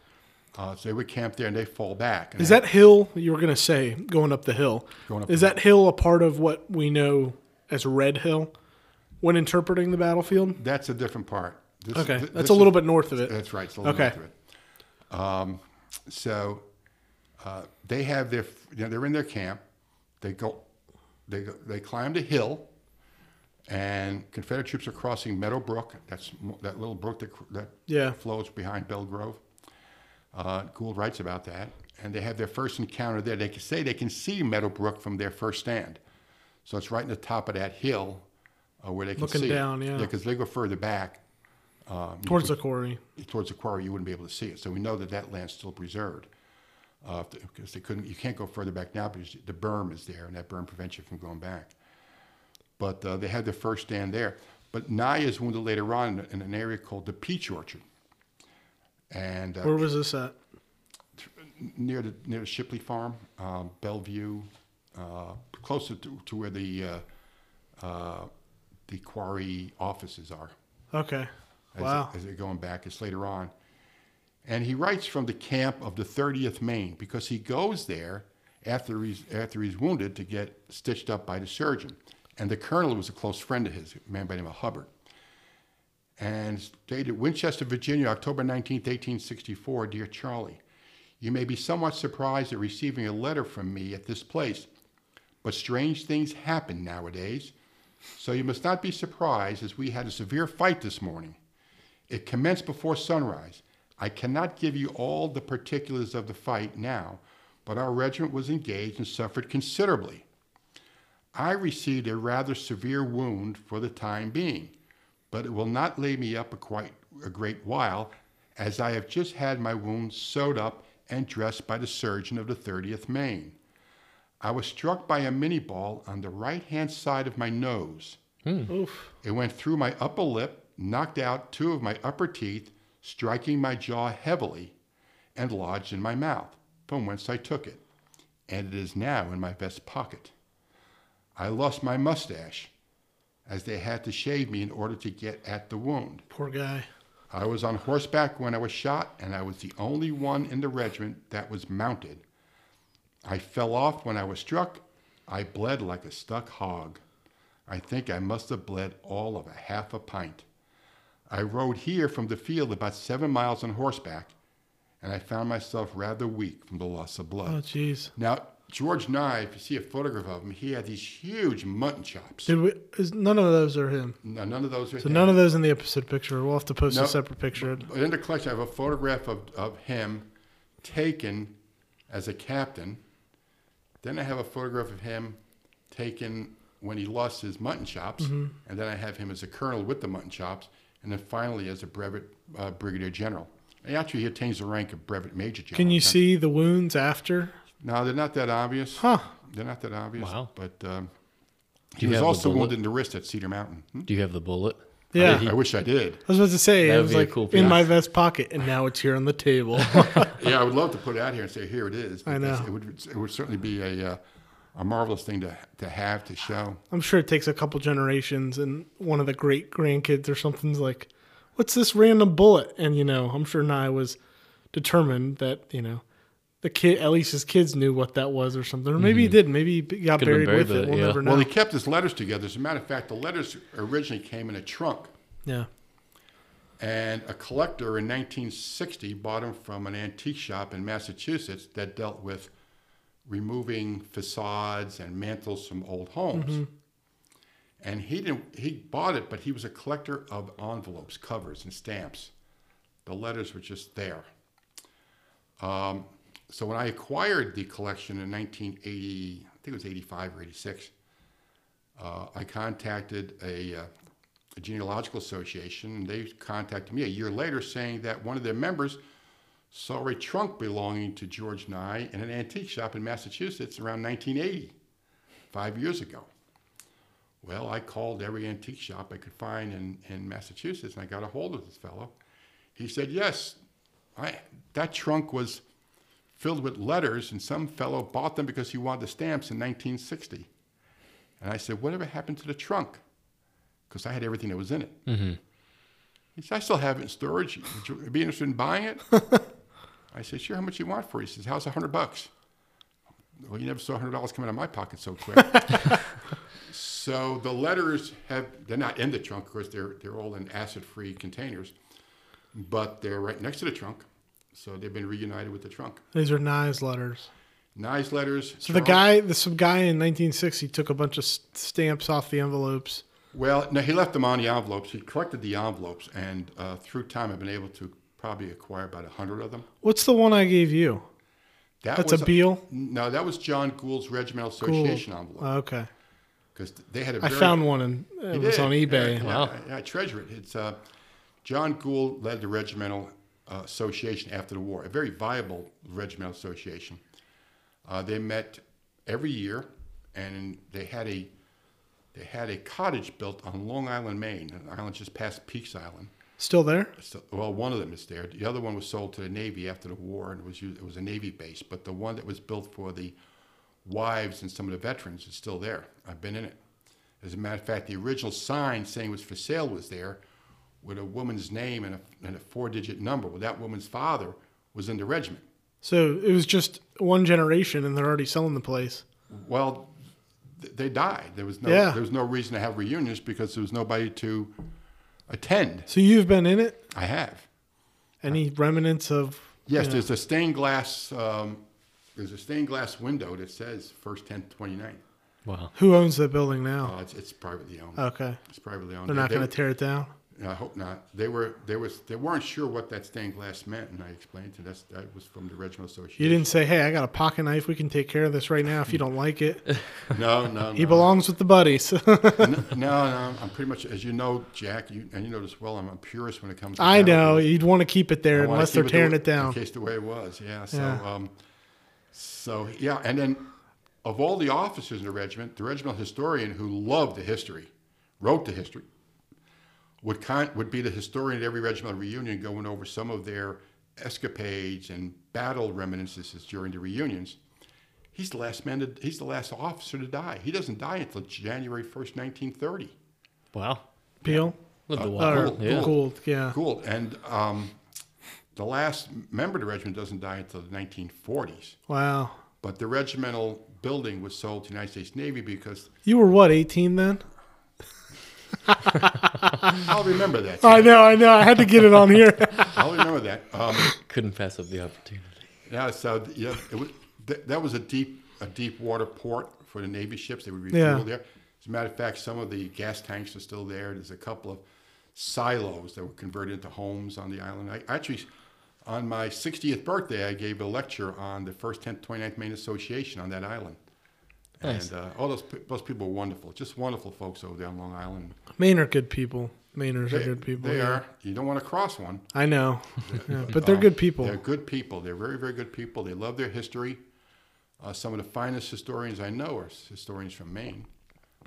Speaker 3: Uh, so they would camp there and they fall back.
Speaker 1: Is that hill you were going to say going up the hill?
Speaker 3: Going up
Speaker 1: is that hill a part of what we know as Red Hill when interpreting the battlefield?
Speaker 3: That's a different part. This,
Speaker 1: Okay,
Speaker 3: th-
Speaker 1: that's a little
Speaker 3: is-
Speaker 1: bit north of it.
Speaker 3: That's right. It's a little
Speaker 1: Okay.
Speaker 3: north of it. Um, so uh, they have their, you know, they're in their camp. They go, they go, they climb the hill, and Confederate troops are crossing Meadow Brook. That's that little brook that, that
Speaker 1: Yeah.
Speaker 3: flows behind Belle Grove. Uh, Gould writes about that, and they have their first encounter there. They can say they can see Meadow Brook from their first stand, so it's right in the top of that hill uh, where they can
Speaker 1: Looking
Speaker 3: see it.
Speaker 1: down, yeah.
Speaker 3: because they go further back. Um,
Speaker 1: Towards
Speaker 3: could-
Speaker 1: the quarry.
Speaker 3: towards the quarry, you wouldn't be able to see it. So we know that that land's still preserved. Uh, because they couldn't, you can't go further back now because the berm is there, and that berm prevents you from going back. But uh, they had their first stand there. But Nye is wounded later on in, an area called the Peach Orchard, and uh,
Speaker 1: Where was this at?
Speaker 3: near the near the Shipley Farm, um, Bellevue, uh, closer to, to where the uh, uh, the quarry offices are.
Speaker 1: Okay.
Speaker 3: as,
Speaker 1: Wow.
Speaker 3: as they're going back. It's later on. And he writes from the camp of the 30th Maine because he goes there after he's, after he's wounded to get stitched up by the surgeon. And the colonel was a close friend of his, a man by the name of Hubbard. And dated Winchester, Virginia, October 19, 1864. Dear Charlie, you may be somewhat surprised at receiving a letter from me at this place, but strange things happen nowadays. So you must not be surprised as we had a severe fight this morning. It commenced before sunrise. I cannot give you all the particulars of the fight now, but our regiment was engaged and suffered considerably. I received a rather severe wound for the time being, but it will not lay me up a quite a great while, as I have just had my wound sewed up and dressed by the surgeon of the 30th Maine. I was struck by a minie ball on the right hand side of my nose. Hmm.
Speaker 1: Oof.
Speaker 3: It went through my upper lip, knocked out two of my upper teeth, striking my jaw heavily, and lodged in my mouth, from whence I took it, and it is now in my vest pocket. I lost my mustache, as they had to shave me in order to get at the wound.
Speaker 1: Poor guy.
Speaker 3: I was on horseback when I was shot, and I was the only one in the regiment that was mounted. I fell off when I was struck. I bled like a stuck hog. I think I must have bled all of a half a pint. I rode here from the field about seven miles on horseback, and I found myself rather weak from the loss of blood.
Speaker 1: Oh, jeez.
Speaker 3: Now, George Nye, if you see a photograph of him, he had these huge mutton chops.
Speaker 1: Did we? Is, none of those are him.
Speaker 3: No, none of those are
Speaker 1: So
Speaker 3: him.
Speaker 1: none of those in the episode picture. We'll have to post a separate picture.
Speaker 3: In the collection, I have a photograph of, of him taken as a captain. Then I have a photograph of him taken when he lost his mutton chops. And then I have him as a colonel with the mutton chops. And then finally as a brevet uh, brigadier general. And actually, he attains the rank of brevet major general.
Speaker 1: Can you see the wounds after?
Speaker 3: No, they're not that obvious.
Speaker 1: Huh.
Speaker 3: They're not that obvious.
Speaker 2: Wow.
Speaker 3: But um, he was also wounded in the wrist at Cedar Mountain. Hmm?
Speaker 2: Do you have the bullet?
Speaker 1: Yeah.
Speaker 3: I wish I did.
Speaker 1: I was about to say
Speaker 2: That
Speaker 1: it was like
Speaker 2: cool
Speaker 1: in my vest pocket, and now it's here on the table.
Speaker 3: Yeah, I would love to put it out here and say, here it is.
Speaker 1: I know.
Speaker 3: It would, it would certainly be a, uh, a marvelous thing to, to have to show.
Speaker 1: I'm sure it takes a couple generations, and one of the great grandkids or something's like, "What's this random bullet?" And you know, I'm sure Nye was determined that you know the kid, at least his kids knew what that was or something, or maybe he didn't. Maybe he got buried,
Speaker 2: buried
Speaker 1: with it.
Speaker 2: it,
Speaker 1: We'll
Speaker 2: yeah.
Speaker 1: never know.
Speaker 3: Well, he kept his letters together. As a matter of fact, the letters originally came in a trunk.
Speaker 1: yeah.
Speaker 3: And a collector in 1960 bought them from an antique shop in Massachusetts that dealt with removing facades and mantles from old homes. And he didn't. He bought it, but he was a collector of envelopes, covers, and stamps. The letters were just there. Um, so when I acquired the collection in 1980, I think it was 85 or 86, uh, I contacted a, uh, a genealogical association, and they contacted me a year later saying that one of their members saw a trunk belonging to George Nye in an antique shop in Massachusetts around 1980, five years ago. Well, I called every antique shop I could find in, in Massachusetts, and I got a hold of this fellow. He said, "Yes, I, that trunk was filled with letters, and some fellow bought them because he wanted the stamps in 1960." And I said, "Whatever happened to the trunk?" Because I had everything that was in it.
Speaker 2: Mm-hmm.
Speaker 3: He said, "I still have it in storage. Would you be interested in buying it?" I said, "Sure. How much you want for it?" He says, "How's a hundred bucks?" Well, you never saw hundred dollars come out of my pocket so quick. so the letters have—they're not in the trunk, of course. They're they're all in acid-free containers, but they're right next to the trunk. So they've been reunited with the trunk.
Speaker 1: These are Nye's letters.
Speaker 3: Nice letters.
Speaker 1: So the guy, the some guy in 1960 took a bunch of stamps off the envelopes.
Speaker 3: Well, no, he left them on the envelopes. He collected the envelopes, and uh, through time, I've been able to probably acquire about a hundred of them.
Speaker 1: What's the one I gave you?
Speaker 3: That
Speaker 1: That's
Speaker 3: was
Speaker 1: a Beale.
Speaker 3: No, that was John Gould's Regimental. Association envelope
Speaker 1: Oh, okay.
Speaker 3: because they had a.
Speaker 1: I
Speaker 3: Very,
Speaker 1: found one and it was
Speaker 3: did.
Speaker 1: on eBay.
Speaker 3: Yeah,
Speaker 2: Wow.
Speaker 3: yeah, I treasure it. It's uh, John Gould led the Regimental uh, Association after the war, a very viable regimental association. Uh, they met every year, and they had a they had a cottage built on Long Island, Maine, an island just past Peaks Island.
Speaker 1: Still there?
Speaker 3: So, well, one of them is there. The other one was sold to the Navy after the war, and it was used, it was a Navy base. But the one that was built for the wives and some of the veterans is still there. I've been in it. As a matter of fact, the original sign saying it was for sale was there, with a woman's name and a, and a four-digit number. Well, that woman's father was in the regiment.
Speaker 1: So it was just one generation and they're already selling the place.
Speaker 3: Well, th- they died. There was no
Speaker 1: Yeah.
Speaker 3: there was no reason to have reunions because there was nobody to attend.
Speaker 1: So you've been in it?
Speaker 3: I have.
Speaker 1: Any remnants of.
Speaker 3: Yes,
Speaker 1: Yeah.
Speaker 3: there's a stained glass. Um, there's a stained glass window that says first 10 to 29.
Speaker 2: Wow.
Speaker 1: Who owns that building now?
Speaker 3: Uh, it's, it's privately owned.
Speaker 1: Okay.
Speaker 3: It's privately owned.
Speaker 1: They're not
Speaker 3: They-
Speaker 1: going to tear it down?
Speaker 3: I hope not. They were. They was. They weren't sure what that stained glass meant, and I explained to them that was from the Regimental Association.
Speaker 1: You didn't say, hey, I got a pocket knife. We can take care of this right now if you don't like it.
Speaker 3: No, no,
Speaker 1: He
Speaker 3: no.
Speaker 1: belongs with the buddies.
Speaker 3: no, no, no. I'm pretty much, as you know, Jack, you, and you know this well. I'm a purist when it comes. to
Speaker 1: I know. You'd want to keep it there
Speaker 3: I
Speaker 1: unless they're
Speaker 3: the
Speaker 1: tearing
Speaker 3: way-
Speaker 1: it down.
Speaker 3: In case the way it was, yeah. So,
Speaker 1: Yeah.
Speaker 3: Um, so yeah, and then of all the officers in the regiment, the regimental historian who loved the history, wrote the history, would con- would be the historian at every regimental reunion, going over some of their escapades and battle reminiscences during the reunions. He's the last man. To, he's the last officer to die. He doesn't die until January first, nineteen thirty.
Speaker 2: Wow.
Speaker 1: Peel?
Speaker 2: Lived a
Speaker 3: Uh,
Speaker 2: while.
Speaker 1: Or
Speaker 2: yeah.
Speaker 1: Gould, yeah.
Speaker 3: Cool. And um, the last member of the regiment doesn't die until the 1940s.
Speaker 1: Wow.
Speaker 3: But the regimental building was sold to the United States Navy because
Speaker 1: You were what, 18 then?
Speaker 3: I'll remember that.
Speaker 1: I know, I know. I had to get it on here.
Speaker 3: I'll remember that. Um,
Speaker 2: Couldn't pass up the opportunity.
Speaker 3: yeah, so yeah, it was, th- that was a deep a deep water port for the Navy ships. They would
Speaker 1: Yeah.
Speaker 3: refuel there. As a matter of fact, some of the gas tanks are still there. There's a couple of silos that were converted into homes on the island. I actually, on my 60th birthday, I gave a lecture on the first 10th 29th Maine Association on that island.
Speaker 2: Nice.
Speaker 3: And uh, all those those people were wonderful, just wonderful folks over there on Long Island.
Speaker 1: Maine are good people. Mainers are good people.
Speaker 3: They
Speaker 1: yeah.
Speaker 3: are. You don't want to cross one.
Speaker 1: I know, Yeah, but they're
Speaker 3: Um,
Speaker 1: good people.
Speaker 3: They're good people. They're very, very good people. They love their history. Uh, some of the finest historians I know are historians from Maine.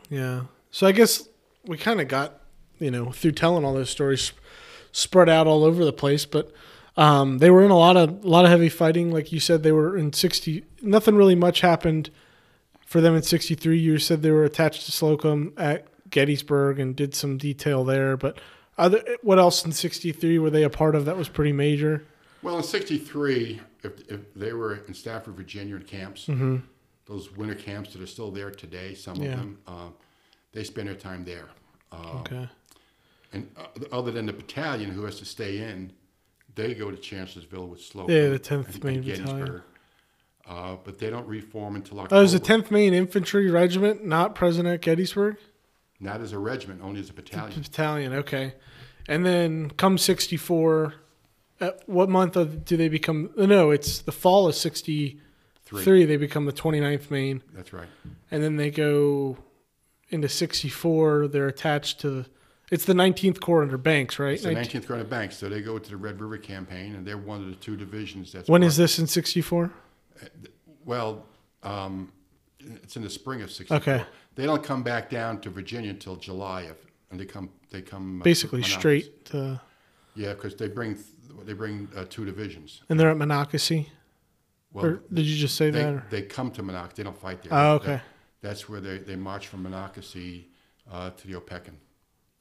Speaker 1: Yeah. So I guess we kind of got, you know, through telling all those stories, spread out all over the place. But um, they were in a lot of a lot of heavy fighting, like you said. They were in sixty. Nothing really much happened for them in sixty three. You said they were attached to Slocum at Gettysburg and did some detail there. But other, what else in sixty three were they a part of that was pretty major?
Speaker 3: Well, in '63, if, if they were in Stafford, Virginia, in camps, those winter camps that are still there today, some
Speaker 1: Yeah.
Speaker 3: of them, uh, they spend their time there. Uh,
Speaker 1: Okay.
Speaker 3: And uh, other than the battalion who has to stay in, they go to Chancellorsville with Slocum.
Speaker 1: Yeah, the 10th
Speaker 3: and- and
Speaker 1: Maine
Speaker 3: Gettysburg.
Speaker 1: Battalion.
Speaker 3: Uh, but they don't reform until October.
Speaker 1: Oh, it was the tenth Maine Infantry Regiment, not present at Gettysburg.
Speaker 3: Not as a regiment, only as a battalion.
Speaker 1: Battalion, okay. And then come 64, at what month of, do they become? No, it's the fall of 63.
Speaker 3: Three.
Speaker 1: They become the 29th Maine.
Speaker 3: That's right.
Speaker 1: And then they go into 64. They're attached to, it's the 19th Corps under Banks, right?
Speaker 3: It's the 19th Corps under Banks. so they go to the Red River Campaign, and they're one of the two divisions that's.
Speaker 1: when
Speaker 3: part-
Speaker 1: is this in 64?
Speaker 3: Well, um, it's in the spring of '64.
Speaker 1: Okay.
Speaker 3: They don't come back down to Virginia until July of, and they come. They come uh,
Speaker 1: Basically straight to,
Speaker 3: Yeah, because they bring they bring uh, two divisions.
Speaker 1: and they're at Monocacy?
Speaker 3: Well,
Speaker 1: or did you just say
Speaker 3: they,
Speaker 1: that? Or?
Speaker 3: they come to Monocacy. They don't fight there.
Speaker 1: Oh,
Speaker 3: That-
Speaker 1: okay.
Speaker 3: that's where they, they march from Monocacy uh, to the Opequon.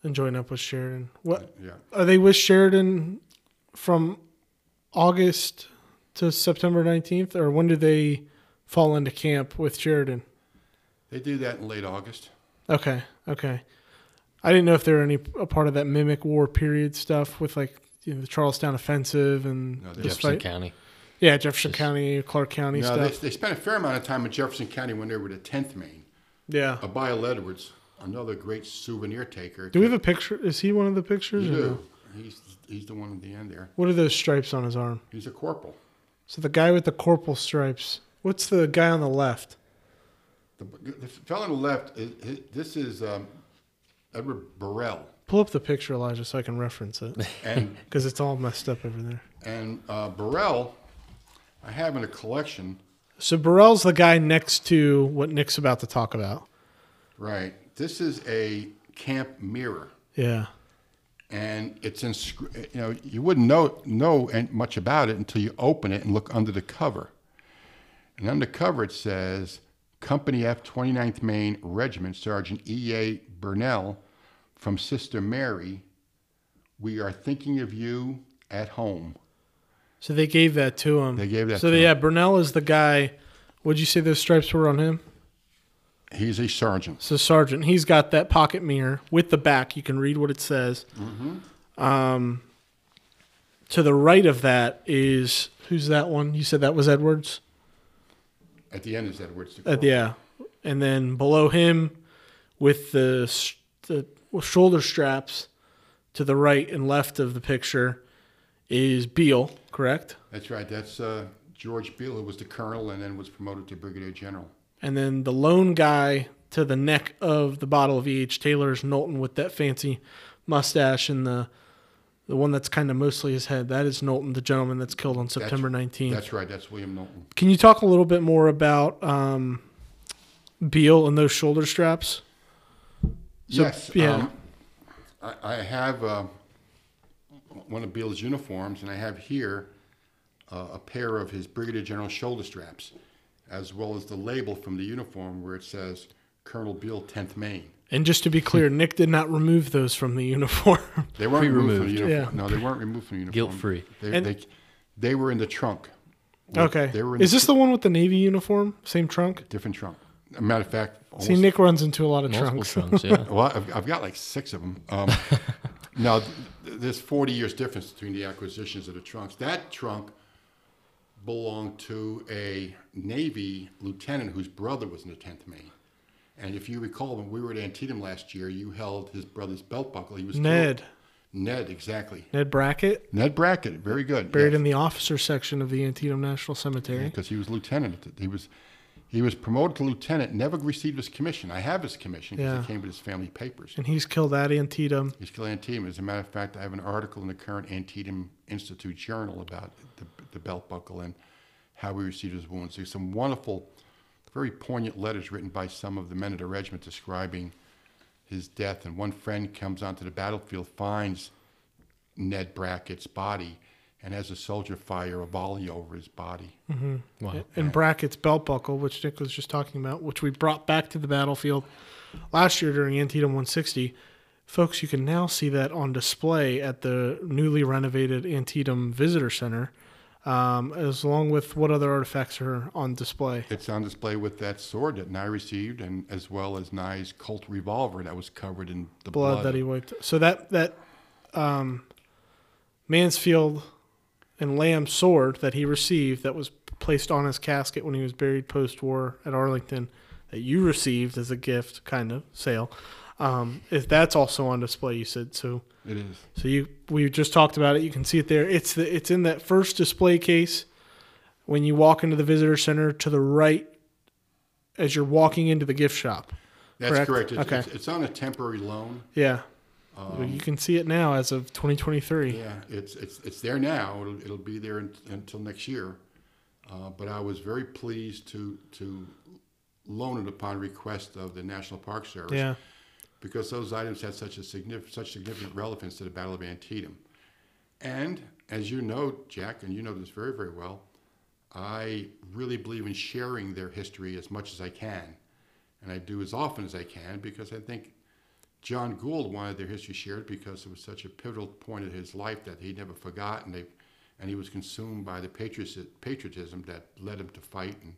Speaker 1: And join up with Sheridan. What
Speaker 3: Yeah.
Speaker 1: are they with Sheridan from August to September 19th, or when do they fall into camp with Sheridan?
Speaker 3: They do that in late August.
Speaker 1: Okay, okay. I didn't know if they were any a part of that mimic war period stuff with like you know, the Charlestown offensive and
Speaker 3: No,
Speaker 2: Jefferson
Speaker 1: fight.
Speaker 2: County.
Speaker 1: Yeah, Jefferson County, Clarke County
Speaker 3: No, they,
Speaker 1: stuff.
Speaker 3: they spent a fair amount of time in Jefferson County when they were the 10th Maine.
Speaker 1: yeah.
Speaker 3: Bill Edwards, another great souvenir taker.
Speaker 1: Do we have a picture? Is he one of the pictures?
Speaker 3: You
Speaker 1: or no?
Speaker 3: do. He's, he's the one at the end there.
Speaker 1: What are those stripes on his arm?
Speaker 3: He's a corporal.
Speaker 1: So the guy with the corporal stripes. What's the guy on the left?
Speaker 3: The, the fellow on the left, is, is- this is um, Edward Burrell.
Speaker 1: Pull up the picture, Elijah, so I can reference it because it's all messed up over there.
Speaker 3: and uh, Burrell, I have in a collection,
Speaker 1: So Burrell's the guy next to what Nick's about to talk about.
Speaker 3: right? This is a camp mirror.
Speaker 1: Yeah.
Speaker 3: And it's in, you know, you wouldn't know, know much about it until you open it and look under the cover. And under cover it says, Company F 29th Maine Regiment, Sergeant E.A. Burnell from Sister Mary. We are thinking of you at home.
Speaker 1: So they gave that to him.
Speaker 3: They gave that
Speaker 1: So
Speaker 3: to
Speaker 1: yeah. Burnell is the guy. What would you say those stripes were on him?
Speaker 3: He's a sergeant.
Speaker 1: So sergeant, he's got that pocket mirror with the back. You can read what it says.
Speaker 3: Mm-hmm.
Speaker 1: Um, to the right of that is who's that one? You said that was Edwards.
Speaker 3: At the end is Edwards. the
Speaker 1: Uh, yeah, and then below him, with the the shoulder straps to the right and left of the picture, is Beale. Correct.
Speaker 3: That's right. That's uh, George Beale, who was the colonel and then was promoted to brigadier general.
Speaker 1: And then the lone guy to the neck of the bottle of E.H. Taylor is Knowlton with that fancy mustache and the the one that's kind of mostly his head. That is Knowlton, the gentleman that's killed on September 19th.
Speaker 3: That's right. That's William Knowlton.
Speaker 1: Can you talk a little bit more about um, Beale and those shoulder straps? So-
Speaker 3: yes.
Speaker 1: yeah.
Speaker 3: Um, I, I have uh, one of Beale's uniforms, and I have here uh, a pair of his brigadier general shoulder straps, as well as the label from the uniform where it says Colonel Beale, 10th Maine.
Speaker 1: And just to be clear, Nick did not remove those from the uniform.
Speaker 3: They weren't removed from the uniform.
Speaker 1: Yeah.
Speaker 3: No, they weren't removed from the uniform.
Speaker 2: Guilt-free.
Speaker 3: They,
Speaker 1: And-
Speaker 3: they, they were in the trunk.
Speaker 1: okay.
Speaker 3: They were in
Speaker 1: Is this the one with the navy uniform? Same trunk?
Speaker 3: different trunk? A matter of fact,
Speaker 1: See, Nick runs into a lot of
Speaker 2: Multiple
Speaker 1: trunks.
Speaker 2: trunks, yeah.
Speaker 3: Well, I've, I've got like six of them. Um, now, th- there's 40 years difference between the acquisitions of the trunks. That trunk belonged to a Navy lieutenant whose brother was in the 10th Maine. And if you recall, when we were at Antietam last year, you held his brother's belt buckle. He was killed.
Speaker 1: Ned.
Speaker 3: Ned, exactly.
Speaker 1: Ned Brackett,
Speaker 3: Ned Brackett, very good.
Speaker 1: buried
Speaker 3: yes.
Speaker 1: in the officer section of the Antietam National Cemetery.
Speaker 3: because he was lieutenant. He was He was promoted to lieutenant, never received his commission. I have his commission because
Speaker 1: Yeah.
Speaker 3: it came with his family papers.
Speaker 1: And he's killed at Antietam.
Speaker 3: He's still Antietam. As a matter of fact, I have an article in the current Antietam Institute Journal about the, the belt buckle and how he received his wounds. There's some wonderful, very poignant letters written by some of the men of the regiment describing his death. And one friend comes onto the battlefield, finds Ned Brackett's body, and has a soldier fire a volley over his body. Mm-hmm.
Speaker 2: Wow.
Speaker 1: and Brackett's belt buckle, which Nick was just talking about, which we brought back to the battlefield last year during Antietam 160. Folks, you can now see that on display at the newly renovated Antietam Visitor Center, um, as along with what other artifacts are on display.
Speaker 3: It's on display with that sword that Nye received, and as well as Nye's Colt revolver that was covered in the
Speaker 1: Blood,
Speaker 3: blood.
Speaker 1: that he wiped. So that that um, Mansfield and Lamb sword that he received, that was placed on his casket when he was buried post-war at Arlington, that you received as a gift, kind of sale. Um, if that's also on display, you said so.
Speaker 3: it is.
Speaker 1: So you we just talked about it. You can see it there. It's the it's in that first display case when you walk into the visitor center to the right as you're walking into the gift shop.
Speaker 3: That's
Speaker 1: Correct?
Speaker 3: correct. It's,
Speaker 1: Okay.
Speaker 3: it's, it's on a temporary loan.
Speaker 1: Yeah.
Speaker 3: Um,
Speaker 1: you can see it now as of 2023.
Speaker 3: Yeah, it's it's it's there now. It'll, it'll be there un until next year. Uh, but I was very pleased to to loan it upon request of the National Park Service
Speaker 1: Yeah.
Speaker 3: Because those items had such a significant such significant relevance to the Battle of Antietam. And as you know, Jack, and you know this very very well, I really believe in sharing their history as much as I can, and I do as often as I can because I think John Gould wanted their history shared because it was such a pivotal point in his life that he never forgot, and they, and he was consumed by the patriotism, that led him to fight and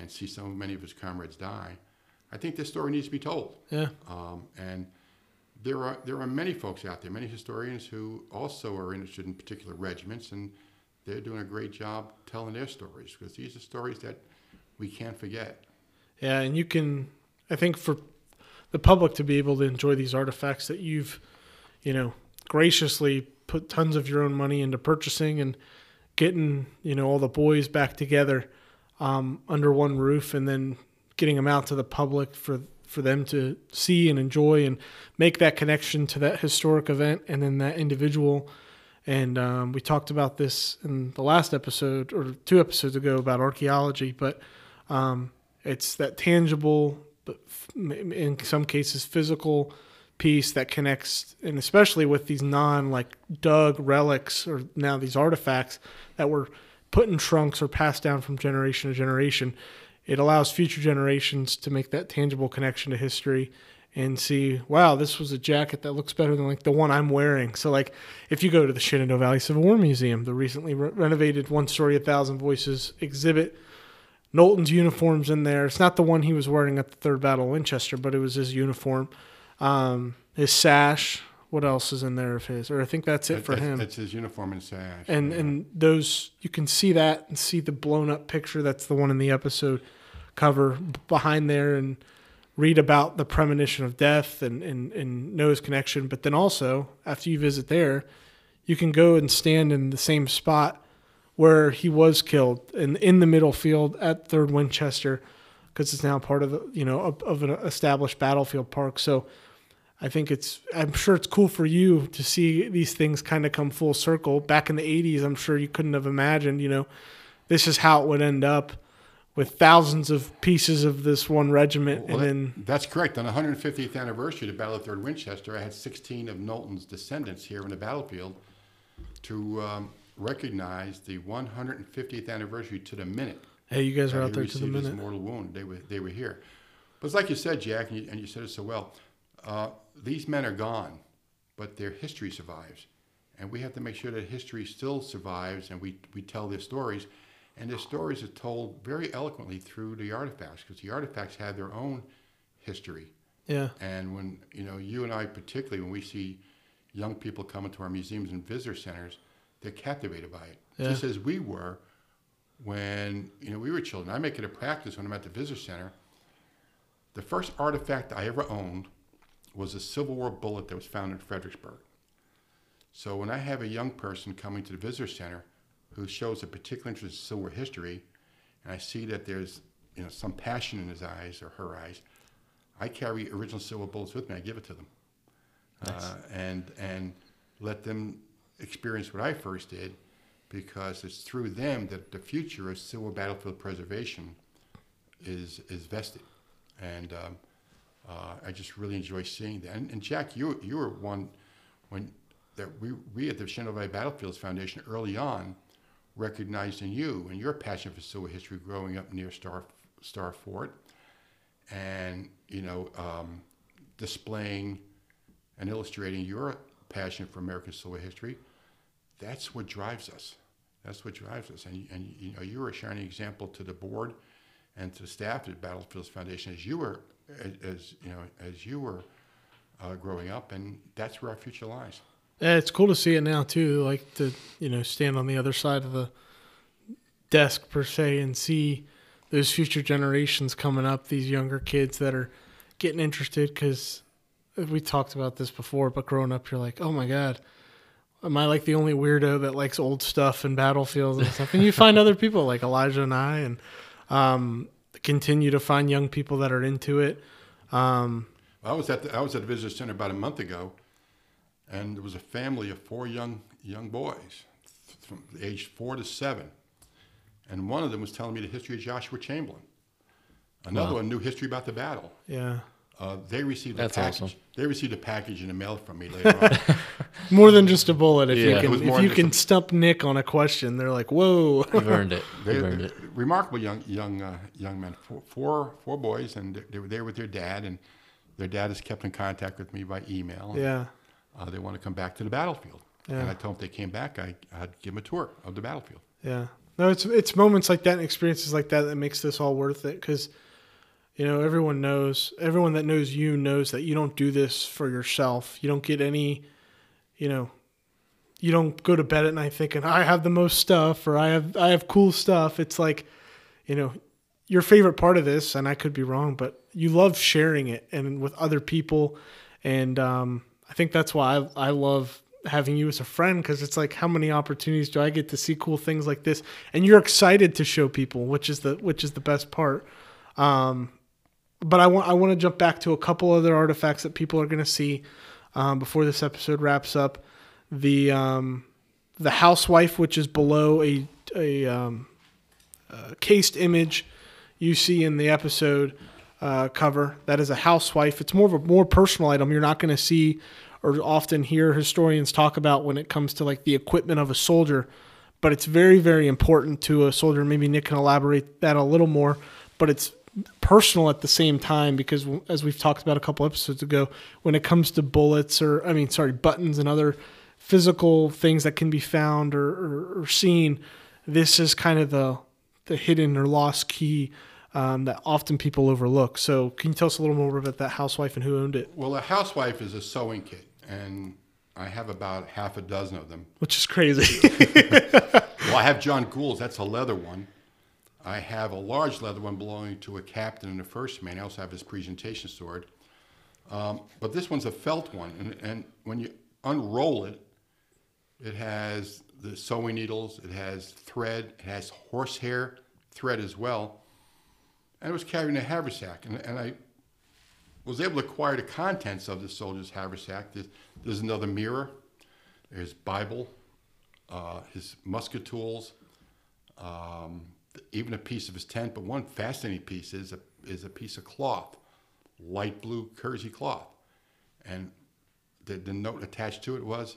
Speaker 3: and see so many of his comrades die. I think this story needs to be told,
Speaker 1: Yeah.
Speaker 3: um, and there are there are many folks out there, many historians who also are interested in particular regiments, and they're doing a great job telling their stories because these are stories that we can't forget.
Speaker 1: Yeah, and you can I think for the public to be able to enjoy these artifacts that you've, you know, graciously put tons of your own money into purchasing and getting, you know, all the boys back together um, under one roof and then getting them out to the public for for them to see and enjoy and make that connection to that historic event and then that individual. And um, we talked about this in the last episode or two episodes ago about archaeology but um, it's that tangible but in some cases physical piece that connects and especially with these non like dug relics or now these artifacts that were put in trunks or passed down from generation to generation it allows future generations to make that tangible connection to history and see, wow, this was a jacket that looks better than like the one I'm wearing. So like, if you go to the Shenandoah Valley Civil War Museum, the recently re- renovated One Story, A Thousand Voices exhibit, Knowlton's uniforms in there. It's not the one he was wearing at the Third Battle of Winchester, but it was his uniform, um, his sash. What else is in there of his? Or I think that's it for
Speaker 3: That's-
Speaker 1: him
Speaker 3: That's his uniform and sash.
Speaker 1: and
Speaker 3: yeah.
Speaker 1: and those you can see that and see the blown up picture that's the one in the episode cover behind there and read about the premonition of death and and, and know his connection but then also after you visit there you can go and stand in the same spot where he was killed in in the middle field at third winchester because it's now part of the you know of, of an established battlefield park so I think it's I'm sure it's cool for you to see these things kind of come full circle. Back in the 80s, I'm sure you couldn't have imagined, you know, this is how it would end up with thousands of pieces of this one regiment
Speaker 3: Well,
Speaker 1: and
Speaker 3: that-
Speaker 1: then
Speaker 3: that's correct. On the 150th anniversary of the Battle of Third Winchester, I had 16 of Knowlton's descendants here on the battlefield to um, recognize the 150th anniversary to the minute
Speaker 1: hey, you guys are out there to the minute.
Speaker 3: mortal wound. They were they were here. But it's like you said, Jack, and you, and you said it so well. Uh, these men are gone, but their history survives, and we have to make sure that history still survives, and we we tell their stories, and their stories are told very eloquently through the artifacts, because the artifacts have their own history.
Speaker 1: Yeah.
Speaker 3: And when you know you and I, particularly when we see young people come into our museums and visitor centers, they're captivated by it,
Speaker 1: Yeah.
Speaker 3: just as we were when you know we were children. I make it a practice when I'm at the visitor center. The first artifact I ever owned was a Civil War bullet that was found in Fredericksburg. So when I have a young person coming to the visitor center who shows a particular interest in Civil War history, and I see that there's you know, some passion in his eyes or her eyes, I carry original silver bullets with me. I give it to them, uh, and and let them experience what I first did, because it's through them that the future of civil battlefield preservation is is vested, and um, uh, I just really enjoy seeing that. And, and Jack, you you were one when that we we at the Shenandoah Battlefields Foundation early on recognized in you and your passion for civil history growing up near Star Star Fort, and you know um, displaying and illustrating your passion for American civil history. That's what drives us. That's what drives us. And, and you know, you're a shining example to the board and to staff at Battlefields Foundation as you were, as, you know, as you were uh, growing up, and that's where our future lies.
Speaker 1: Yeah, it's cool to see it now too. Like to you know stand on the other side of the desk per se and see those future generations coming up, these younger kids that are getting interested. Because we talked about this before, but growing up, you're like, oh my god, am I like the only weirdo that likes old stuff and battlefields and stuff? And you find other people like Elijah and I, and um, continue to find young people that are into it. Um,
Speaker 3: I was at the, I was at the visitor center about a month ago, and there was a family of four young young boys, from age four to seven, and one of them was telling me the history of Joshua Chamberlain. Another
Speaker 2: Wow.
Speaker 3: one knew history about the battle.
Speaker 1: yeah,
Speaker 3: Uh, they received
Speaker 2: That's
Speaker 3: a package.
Speaker 2: awesome.
Speaker 3: They received a package in the mail from me later on.
Speaker 1: more than just a bullet. If
Speaker 2: Yeah.
Speaker 1: you can, if you can
Speaker 3: just
Speaker 1: stump Nick on a question, they're like, whoa.
Speaker 2: You've earned it.
Speaker 3: They,
Speaker 2: You've earned it.
Speaker 3: remarkable young young uh, young men, four, four four boys, and they- they were there with their dad, and their dad has kept in contact with me by email. and,
Speaker 1: yeah,
Speaker 3: uh, they want to come back to the battlefield,
Speaker 1: yeah.
Speaker 3: and I told them if they came back, I, I'd give them a tour of the battlefield.
Speaker 1: yeah. No, it's it's moments like that and experiences like that that makes this all worth it. Because you know everyone knows, everyone that knows you knows that you don't do this for yourself. You don't get any, you know, you don't go to bed at night thinking I have the most stuff or I have I have cool stuff. It's like, you know, your favorite part of this, and I could be wrong, but you love sharing it and with other people, and um, I think that's why I, I love having you as a friend because it's like how many opportunities do I get to see cool things like this, and you're excited to show people, which is the which is the best part. Um, but I want I want to jump back to a couple other artifacts that people are going to see um, before this episode wraps up. The um, the housewife, which is below a a um, uh, cased image you see in the episode uh, cover. That is a housewife. It's more of a more personal item. You're not going to see or often hear historians talk about when it comes to like the equipment of a soldier, but it's very very important to a soldier. Maybe Nick can elaborate that a little more, but it's personal at the same time because as we've talked about a couple episodes ago when it comes to bullets or i mean sorry buttons and other physical things that can be found or, or, or seen this is kind of the the hidden or lost key um, that often people overlook so can you tell us a little more about that housewife and who owned it
Speaker 3: Well, a housewife is a sewing kit, and I have about half a dozen of them.
Speaker 1: which is crazy
Speaker 3: Well, I have John Gould's. That's a leather one. I have a large leather one belonging to a captain in the first Maine. I also have his presentation sword. Um, but this one's a felt one, and, and when you unroll it, it has the sewing needles, it has thread, it has horsehair thread as well, and it was carrying a haversack. And, and I was able to acquire the contents of the soldier's haversack. There's, there's another mirror, there's Bible, uh, his musket tools, um, even a piece of his tent. But one fascinating piece is a, is a piece of cloth, light blue kersey cloth. And the, the note attached to it was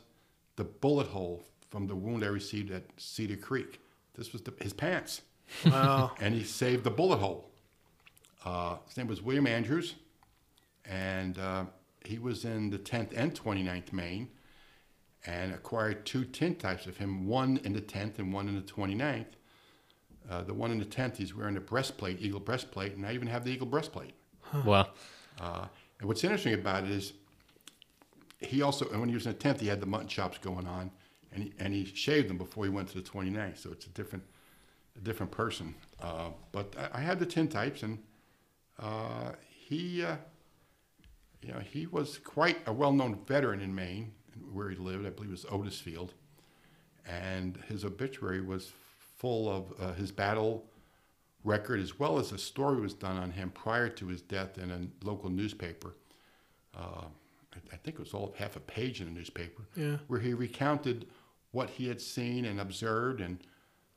Speaker 3: the bullet hole from the wound I received at Cedar Creek. This was the, his pants.
Speaker 1: wow
Speaker 3: And he saved the bullet hole. Uh, his name was William Andrews, and uh, he was in the 10th and 29th Maine and acquired two tin types of him, one in the 10th and one in the 29th. Uh, the one in the 10th, he's wearing a breastplate, eagle breastplate, and I even have the eagle breastplate.
Speaker 2: Wow.
Speaker 3: Uh, and what's interesting about it is he also, and when he was in the 10th, he had the mutton chops going on, and he, and he shaved them before he went to the 29th. So it's a different, a different person. Uh, but I, I had the tin types, and uh, he, uh, you know, he was quite a well-known veteran in Maine, where he lived. I believe it was Otisfield, and his obituary was full of uh, his battle record, as well as a story was done on him prior to his death in a local newspaper. Uh, I- I think it was all of half a page in the newspaper,
Speaker 1: Yeah.
Speaker 3: where he recounted what he had seen and observed, and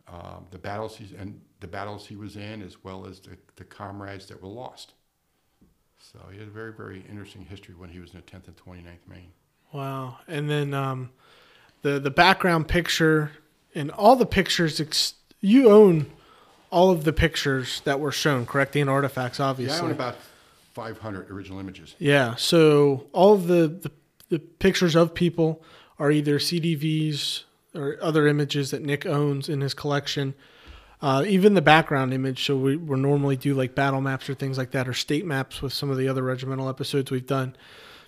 Speaker 3: uh, the battles he and the battles he was in, as well as the, the comrades that were lost. So he had a very, very interesting history when he was in the 10th and 29th Maine.
Speaker 1: Wow. And then um, the the background picture and all the pictures. Ex- you own all of the pictures that were shown, correct? And artifacts, obviously.
Speaker 3: Yeah, I own about 500 original images.
Speaker 1: Yeah. So all of the, the the pictures of people are either CDVs or other images that Nick owns in his collection. Uh, even the background image. So we we normally do like battle maps or things like that, or state maps with some of the other regimental episodes we've done.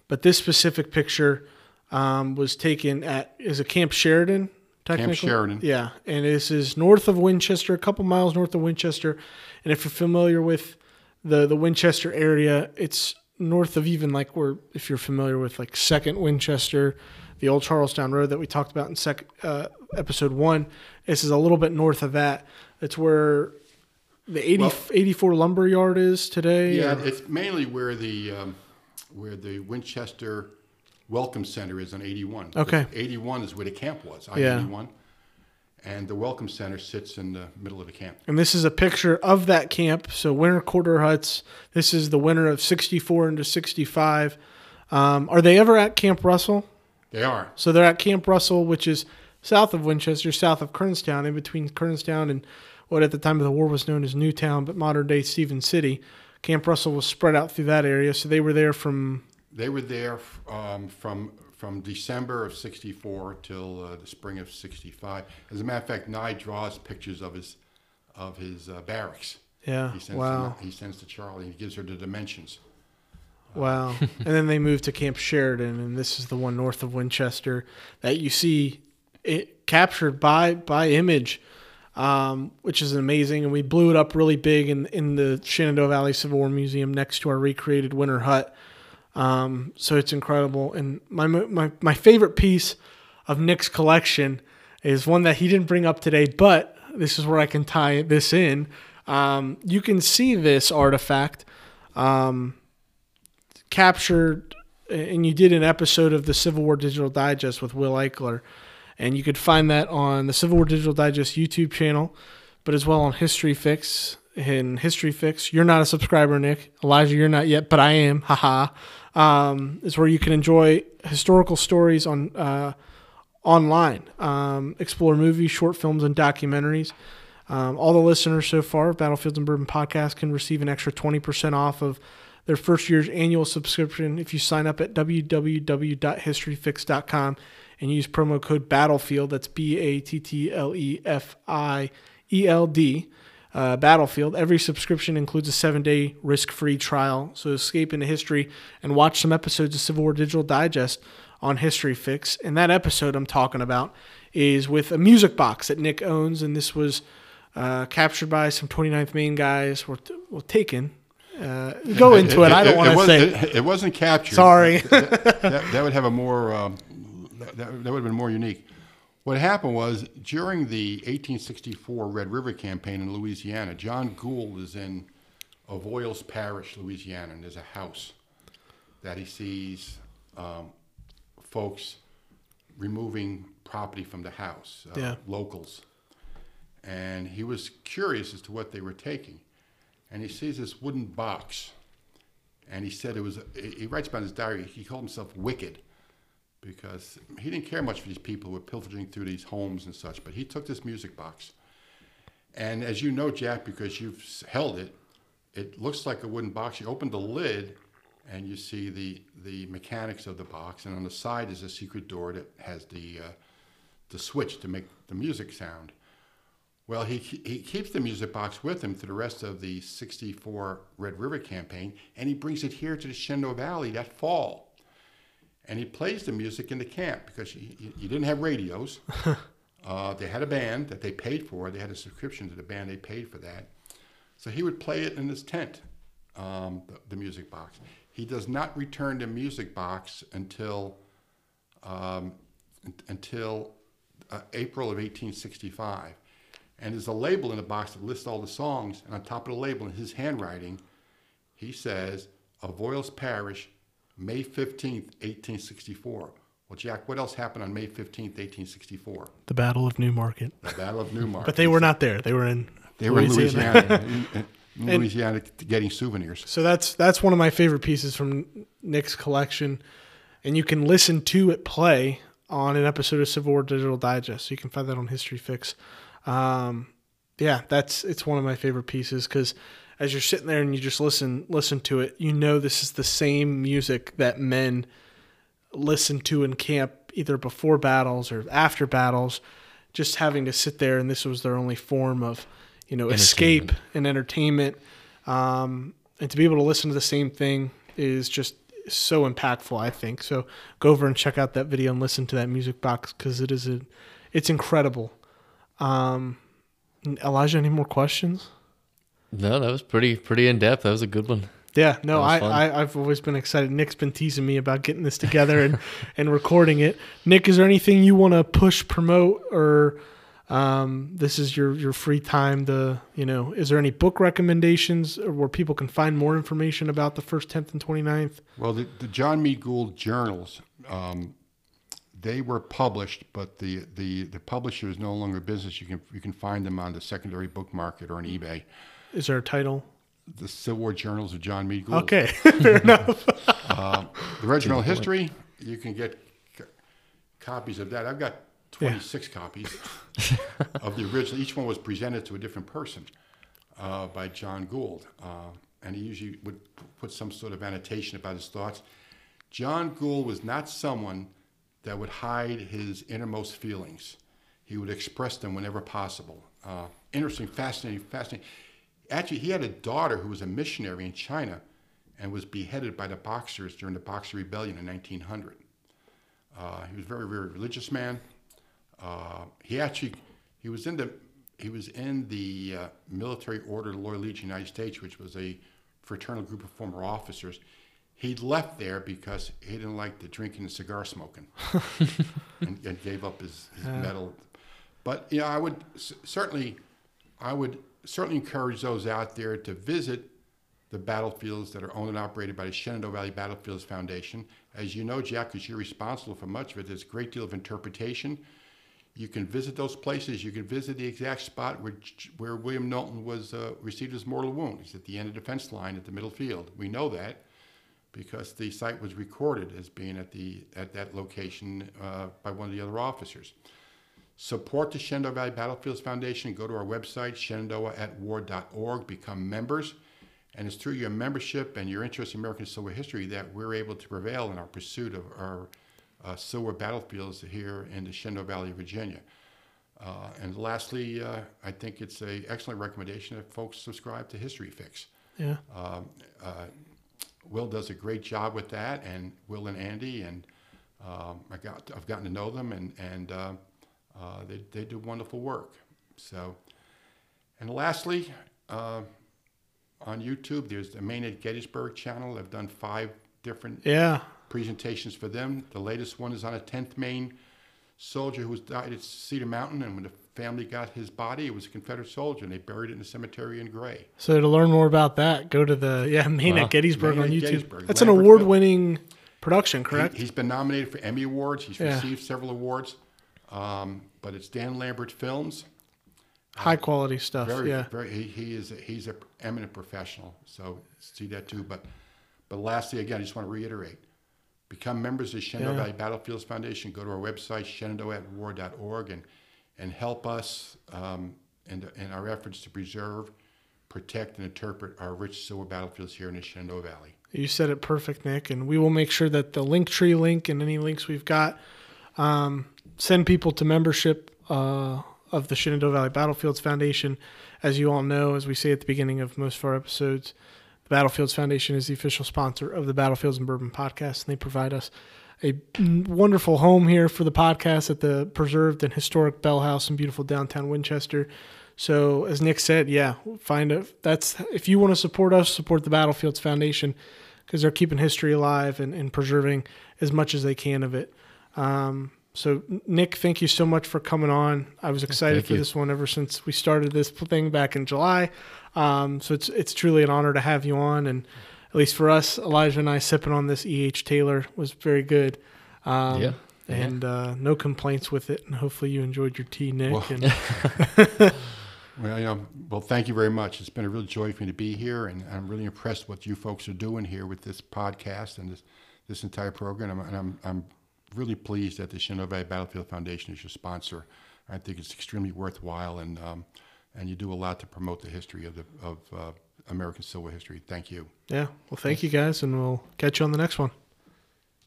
Speaker 1: But this specific picture um, was taken at is a Camp Sheridan. Technically?
Speaker 3: Sheridan.
Speaker 1: Yeah, and this is north of Winchester, a couple miles north of Winchester. And if you're familiar with the the Winchester area, it's north of even like where if you're familiar with like Second Winchester, the old Charlestown Road that we talked about in sec, uh, episode one. This is a little bit north of that. It's where the 80,
Speaker 3: Well-
Speaker 1: 84 lumber yard is today.
Speaker 3: Yeah,
Speaker 1: or-
Speaker 3: it's mainly where the um, where the Winchester Welcome Center is on 81.
Speaker 1: Okay.
Speaker 3: 81 is where the camp was,
Speaker 1: Yeah.
Speaker 3: I-81. And the Welcome Center sits in the middle of the camp.
Speaker 1: And this is a picture of that camp. So winter quarter huts. This is the winter of 64 into 65. Um, are they ever at Camp Russell?
Speaker 3: They are.
Speaker 1: So they're at Camp Russell, which is south of Winchester, south of Kernstown, in between Kernstown and what at the time of the war was known as Newtown, but modern day Stephen City. Camp Russell was spread out through that area. So they were there from,
Speaker 3: They were there um, from from December of 64 till uh, the spring of 65. As a matter of fact, Nye draws pictures of his of his uh, barracks.
Speaker 1: yeah,
Speaker 3: He sends
Speaker 1: wow.
Speaker 3: them, he sends to Charlie. He gives her the dimensions.
Speaker 1: Wow. and then they moved to Camp Sheridan, and this is the one north of Winchester that you see it captured by by image, um, which is amazing. And we blew it up really big in in the Shenandoah Valley Civil War Museum next to our recreated winter hut. Um, so it's incredible. And my my my favorite piece of Nick's collection is one that he didn't bring up today, but this is where I can tie this in. Um, you can see this artifact. Um, captured and you did an episode of the Civil War Digital Digest with Will Eichler, and you could find that on the Civil War Digital Digest YouTube channel, but as well on History Fix. In History Fix, you're not a subscriber, Nick. Elijah, you're not yet, but I am. Haha. Um, is where you can enjoy historical stories on uh, online, um, explore movies, short films, and documentaries. Um, all the listeners so far of Battlefields and Bourbon podcast can receive an extra 20% off of their first year's annual subscription if you sign up at www.historyfix.com and use promo code Battlefield. That's B A T T L E F I E L D. Uh, Battlefield. Every subscription includes a seven day risk free trial. So escape into history and watch some episodes of Civil War Digital Digest on History Fix. And that episode I'm talking about is with a music box that Nick owns. And this was uh, captured by some 29th Maine guys, were, t- well, taken. Uh, go into it. I don't want to say.
Speaker 3: It, it wasn't captured.
Speaker 1: Sorry.
Speaker 3: that, that- that would have a more. Um, that, that would have been more unique. What happened was during the 1864 Red River campaign in Louisiana, John Gould is in Avoyelles Parish, Louisiana, and there's a house that he sees um, folks removing property from the house, uh,
Speaker 1: Yeah.
Speaker 3: locals. And he was curious as to what they were taking. And he sees this wooden box. And he said it was, he writes about his diary, he called himself wicked because he didn't care much for these people who were pilfering through these homes and such. But he took this music box. And as you know, Jack, because you've held it, it looks like a wooden box. You open the lid and you see the, the mechanics of the box. And on the side is a secret door that has the, uh, the switch to make the music sound. Well, he, he keeps the music box with him to the rest of the 64 Red River campaign, and he brings it here to the Shenandoah Valley that fall. And he plays the music in the camp because you, you, you didn't have radios. uh, they had a band that they paid for. They had a subscription to the band. They paid for that. So he would play it in his tent, um, the, the music box. He does not return the music box until um, until uh, April of 1865. And there's a label in the box that lists all the songs, and on top of the label, in his handwriting, he says, Avoyelles Parish, May 15th, 1864. Well, Jack, what else happened on May 15th, 1864?
Speaker 1: The Battle of New Market.
Speaker 3: The Battle of New Market.
Speaker 1: But they were not there. They were in
Speaker 3: They were in
Speaker 1: Louisiana.
Speaker 3: Louisiana, in, in Louisiana getting souvenirs.
Speaker 1: So that's that's one of my favorite pieces from Nick's collection, and you can listen to it play on an episode of Civil War Digital Digest. So you can find that on History Fix. Um, yeah, that's it's one of my favorite pieces because as you're sitting there and you just listen listen to it, you know this is the same music that men listen to in camp either before battles or after battles, just having to sit there and this was their only form of you know escape and entertainment. Um, and to be able to listen to the same thing is just so impactful. I think so. Go over and check out that video and listen to that music box because it is a, it's incredible. Um, Elijah, any more questions?
Speaker 2: No, that was pretty pretty in depth. That was a good one.
Speaker 1: Yeah, no, I,
Speaker 2: fun.
Speaker 1: I I've always been excited. Nick's been teasing me about getting this together and and recording it. Nick, is there anything you want to push, promote, or um, this is your your free time? To you know, is there any book recommendations or where people can find more information about the first, tenth, and 29th?
Speaker 3: Well, the, the John Meade Gould journals, um, they were published, but the, the, the publisher is no longer in business. You can you can find them on the secondary book market or on eBay.
Speaker 1: Is there a title?
Speaker 3: The Civil War Journals of John Meade Gould.
Speaker 1: Okay, fair enough.
Speaker 3: The Regimental History, you can get c- copies of that. I've got 26 copies of the original. Each one was presented to a different person uh, by John Gould. Uh, and he usually would put some sort of annotation about his thoughts. John Gould was not someone that would hide his innermost feelings. He would express them whenever possible. Uh, interesting, fascinating, fascinating. Actually, he had a daughter who was a missionary in China and was beheaded by the Boxers during the Boxer Rebellion in 1900. Uh, he was a very, very religious man. Uh, he actually, he was in the, he was in the uh, military order of the Loyal Legion of the United States, which was a fraternal group of former officers. He left there because he didn't like the drinking and cigar smoking, and, and gave up his, his medal. But yeah, I would certainly, I would certainly encourage those out there to visit the battlefields that are owned and operated by the Shenandoah Valley Battlefields Foundation. As you know, Jack, because you're responsible for much of it, there's a great deal of interpretation. You can visit those places. You can visit the exact spot where, where William Knowlton was uh, received his mortal wound. He's at the end of the defense line at the middle field. We know that because the site was recorded as being at the at that location uh, by one of the other officers. Support the Shenandoah Valley Battlefields Foundation. Go to our website, shenandoahatwar.org. Become members. And it's through your membership and your interest in American Civil War history that we're able to prevail in our pursuit of our uh, Civil War battlefields here in the Shenandoah Valley, Virginia. Uh, and lastly, uh, I think it's an excellent recommendation that folks subscribe to History Fix.
Speaker 1: Yeah.
Speaker 3: Um, uh, Will does a great job with that, and Will and Andy, and um, I got I've gotten to know them, and and uh, they they do wonderful work. So, and lastly, uh, on YouTube, there's the Maine at Gettysburg channel. I've done five different
Speaker 1: Yeah.
Speaker 3: presentations for them. The latest one is on a 10th Maine soldier who was died at Cedar Mountain, and when the family got his body, it was a Confederate soldier, and they buried it in a cemetery in Gray.
Speaker 1: So to learn more about that, go to the yeah Maine
Speaker 2: Wow.
Speaker 1: at Gettysburg
Speaker 3: Maine
Speaker 1: on
Speaker 3: at
Speaker 1: YouTube.
Speaker 3: Gettysburg,
Speaker 1: That's an award-winning production, correct?
Speaker 3: He, has been nominated for Emmy Awards. He's
Speaker 1: Yeah.
Speaker 3: received several awards, um, but it's Dan Lambert Films.
Speaker 1: High quality stuff.
Speaker 3: Very,
Speaker 1: yeah.
Speaker 3: very. He, he is a, he's a eminent professional. So see that too. But but lastly, again, I just want to reiterate: become members of the Shenandoah
Speaker 1: Yeah.
Speaker 3: Valley Battlefields Foundation. Go to our website shenandoahwar.org, and and help us um, in, the, in our efforts to preserve, protect, and interpret our rich Civil War battlefields here in the Shenandoah Valley.
Speaker 1: You said it perfect, Nick. And we will make sure that the link tree link and any links we've got um, send people to membership uh, of the Shenandoah Valley Battlefields Foundation. As you all know, as we say at the beginning of most of our episodes, the Battlefields Foundation is the official sponsor of the Battlefields and Bourbon podcast, and they provide us a wonderful home here for the podcast at the preserved and historic Bell House in beautiful downtown Winchester. So, as Nick said, yeah, find a that's if you want to support us, support the Battlefields Foundation because they're keeping history alive and, and preserving as much as they can of it. Um, so Nick, thank you so much for coming on. I was excited
Speaker 2: thank
Speaker 1: for
Speaker 2: you.
Speaker 1: this one ever since we started this thing back in July. Um, so it's it's truly an honor to have you on, and at least for us, Elijah and I sipping on this E. H. Taylor was very good. Um,
Speaker 2: Yeah.
Speaker 1: And uh, no complaints with it, and hopefully you enjoyed your tea, Nick.
Speaker 3: Well-
Speaker 1: and
Speaker 3: Well, you know, well, thank you very much. It's been a real joy for me to be here, and I'm really impressed what you folks are doing here with this podcast and this this entire program. And I'm I'm really pleased that the Shenandoah Battlefield Foundation is your sponsor. I think it's extremely worthwhile, and um, and you do a lot to promote the history of the of uh, American civil War history. Thank you.
Speaker 1: yeah, well, thank you guys, and we'll catch you on the next one.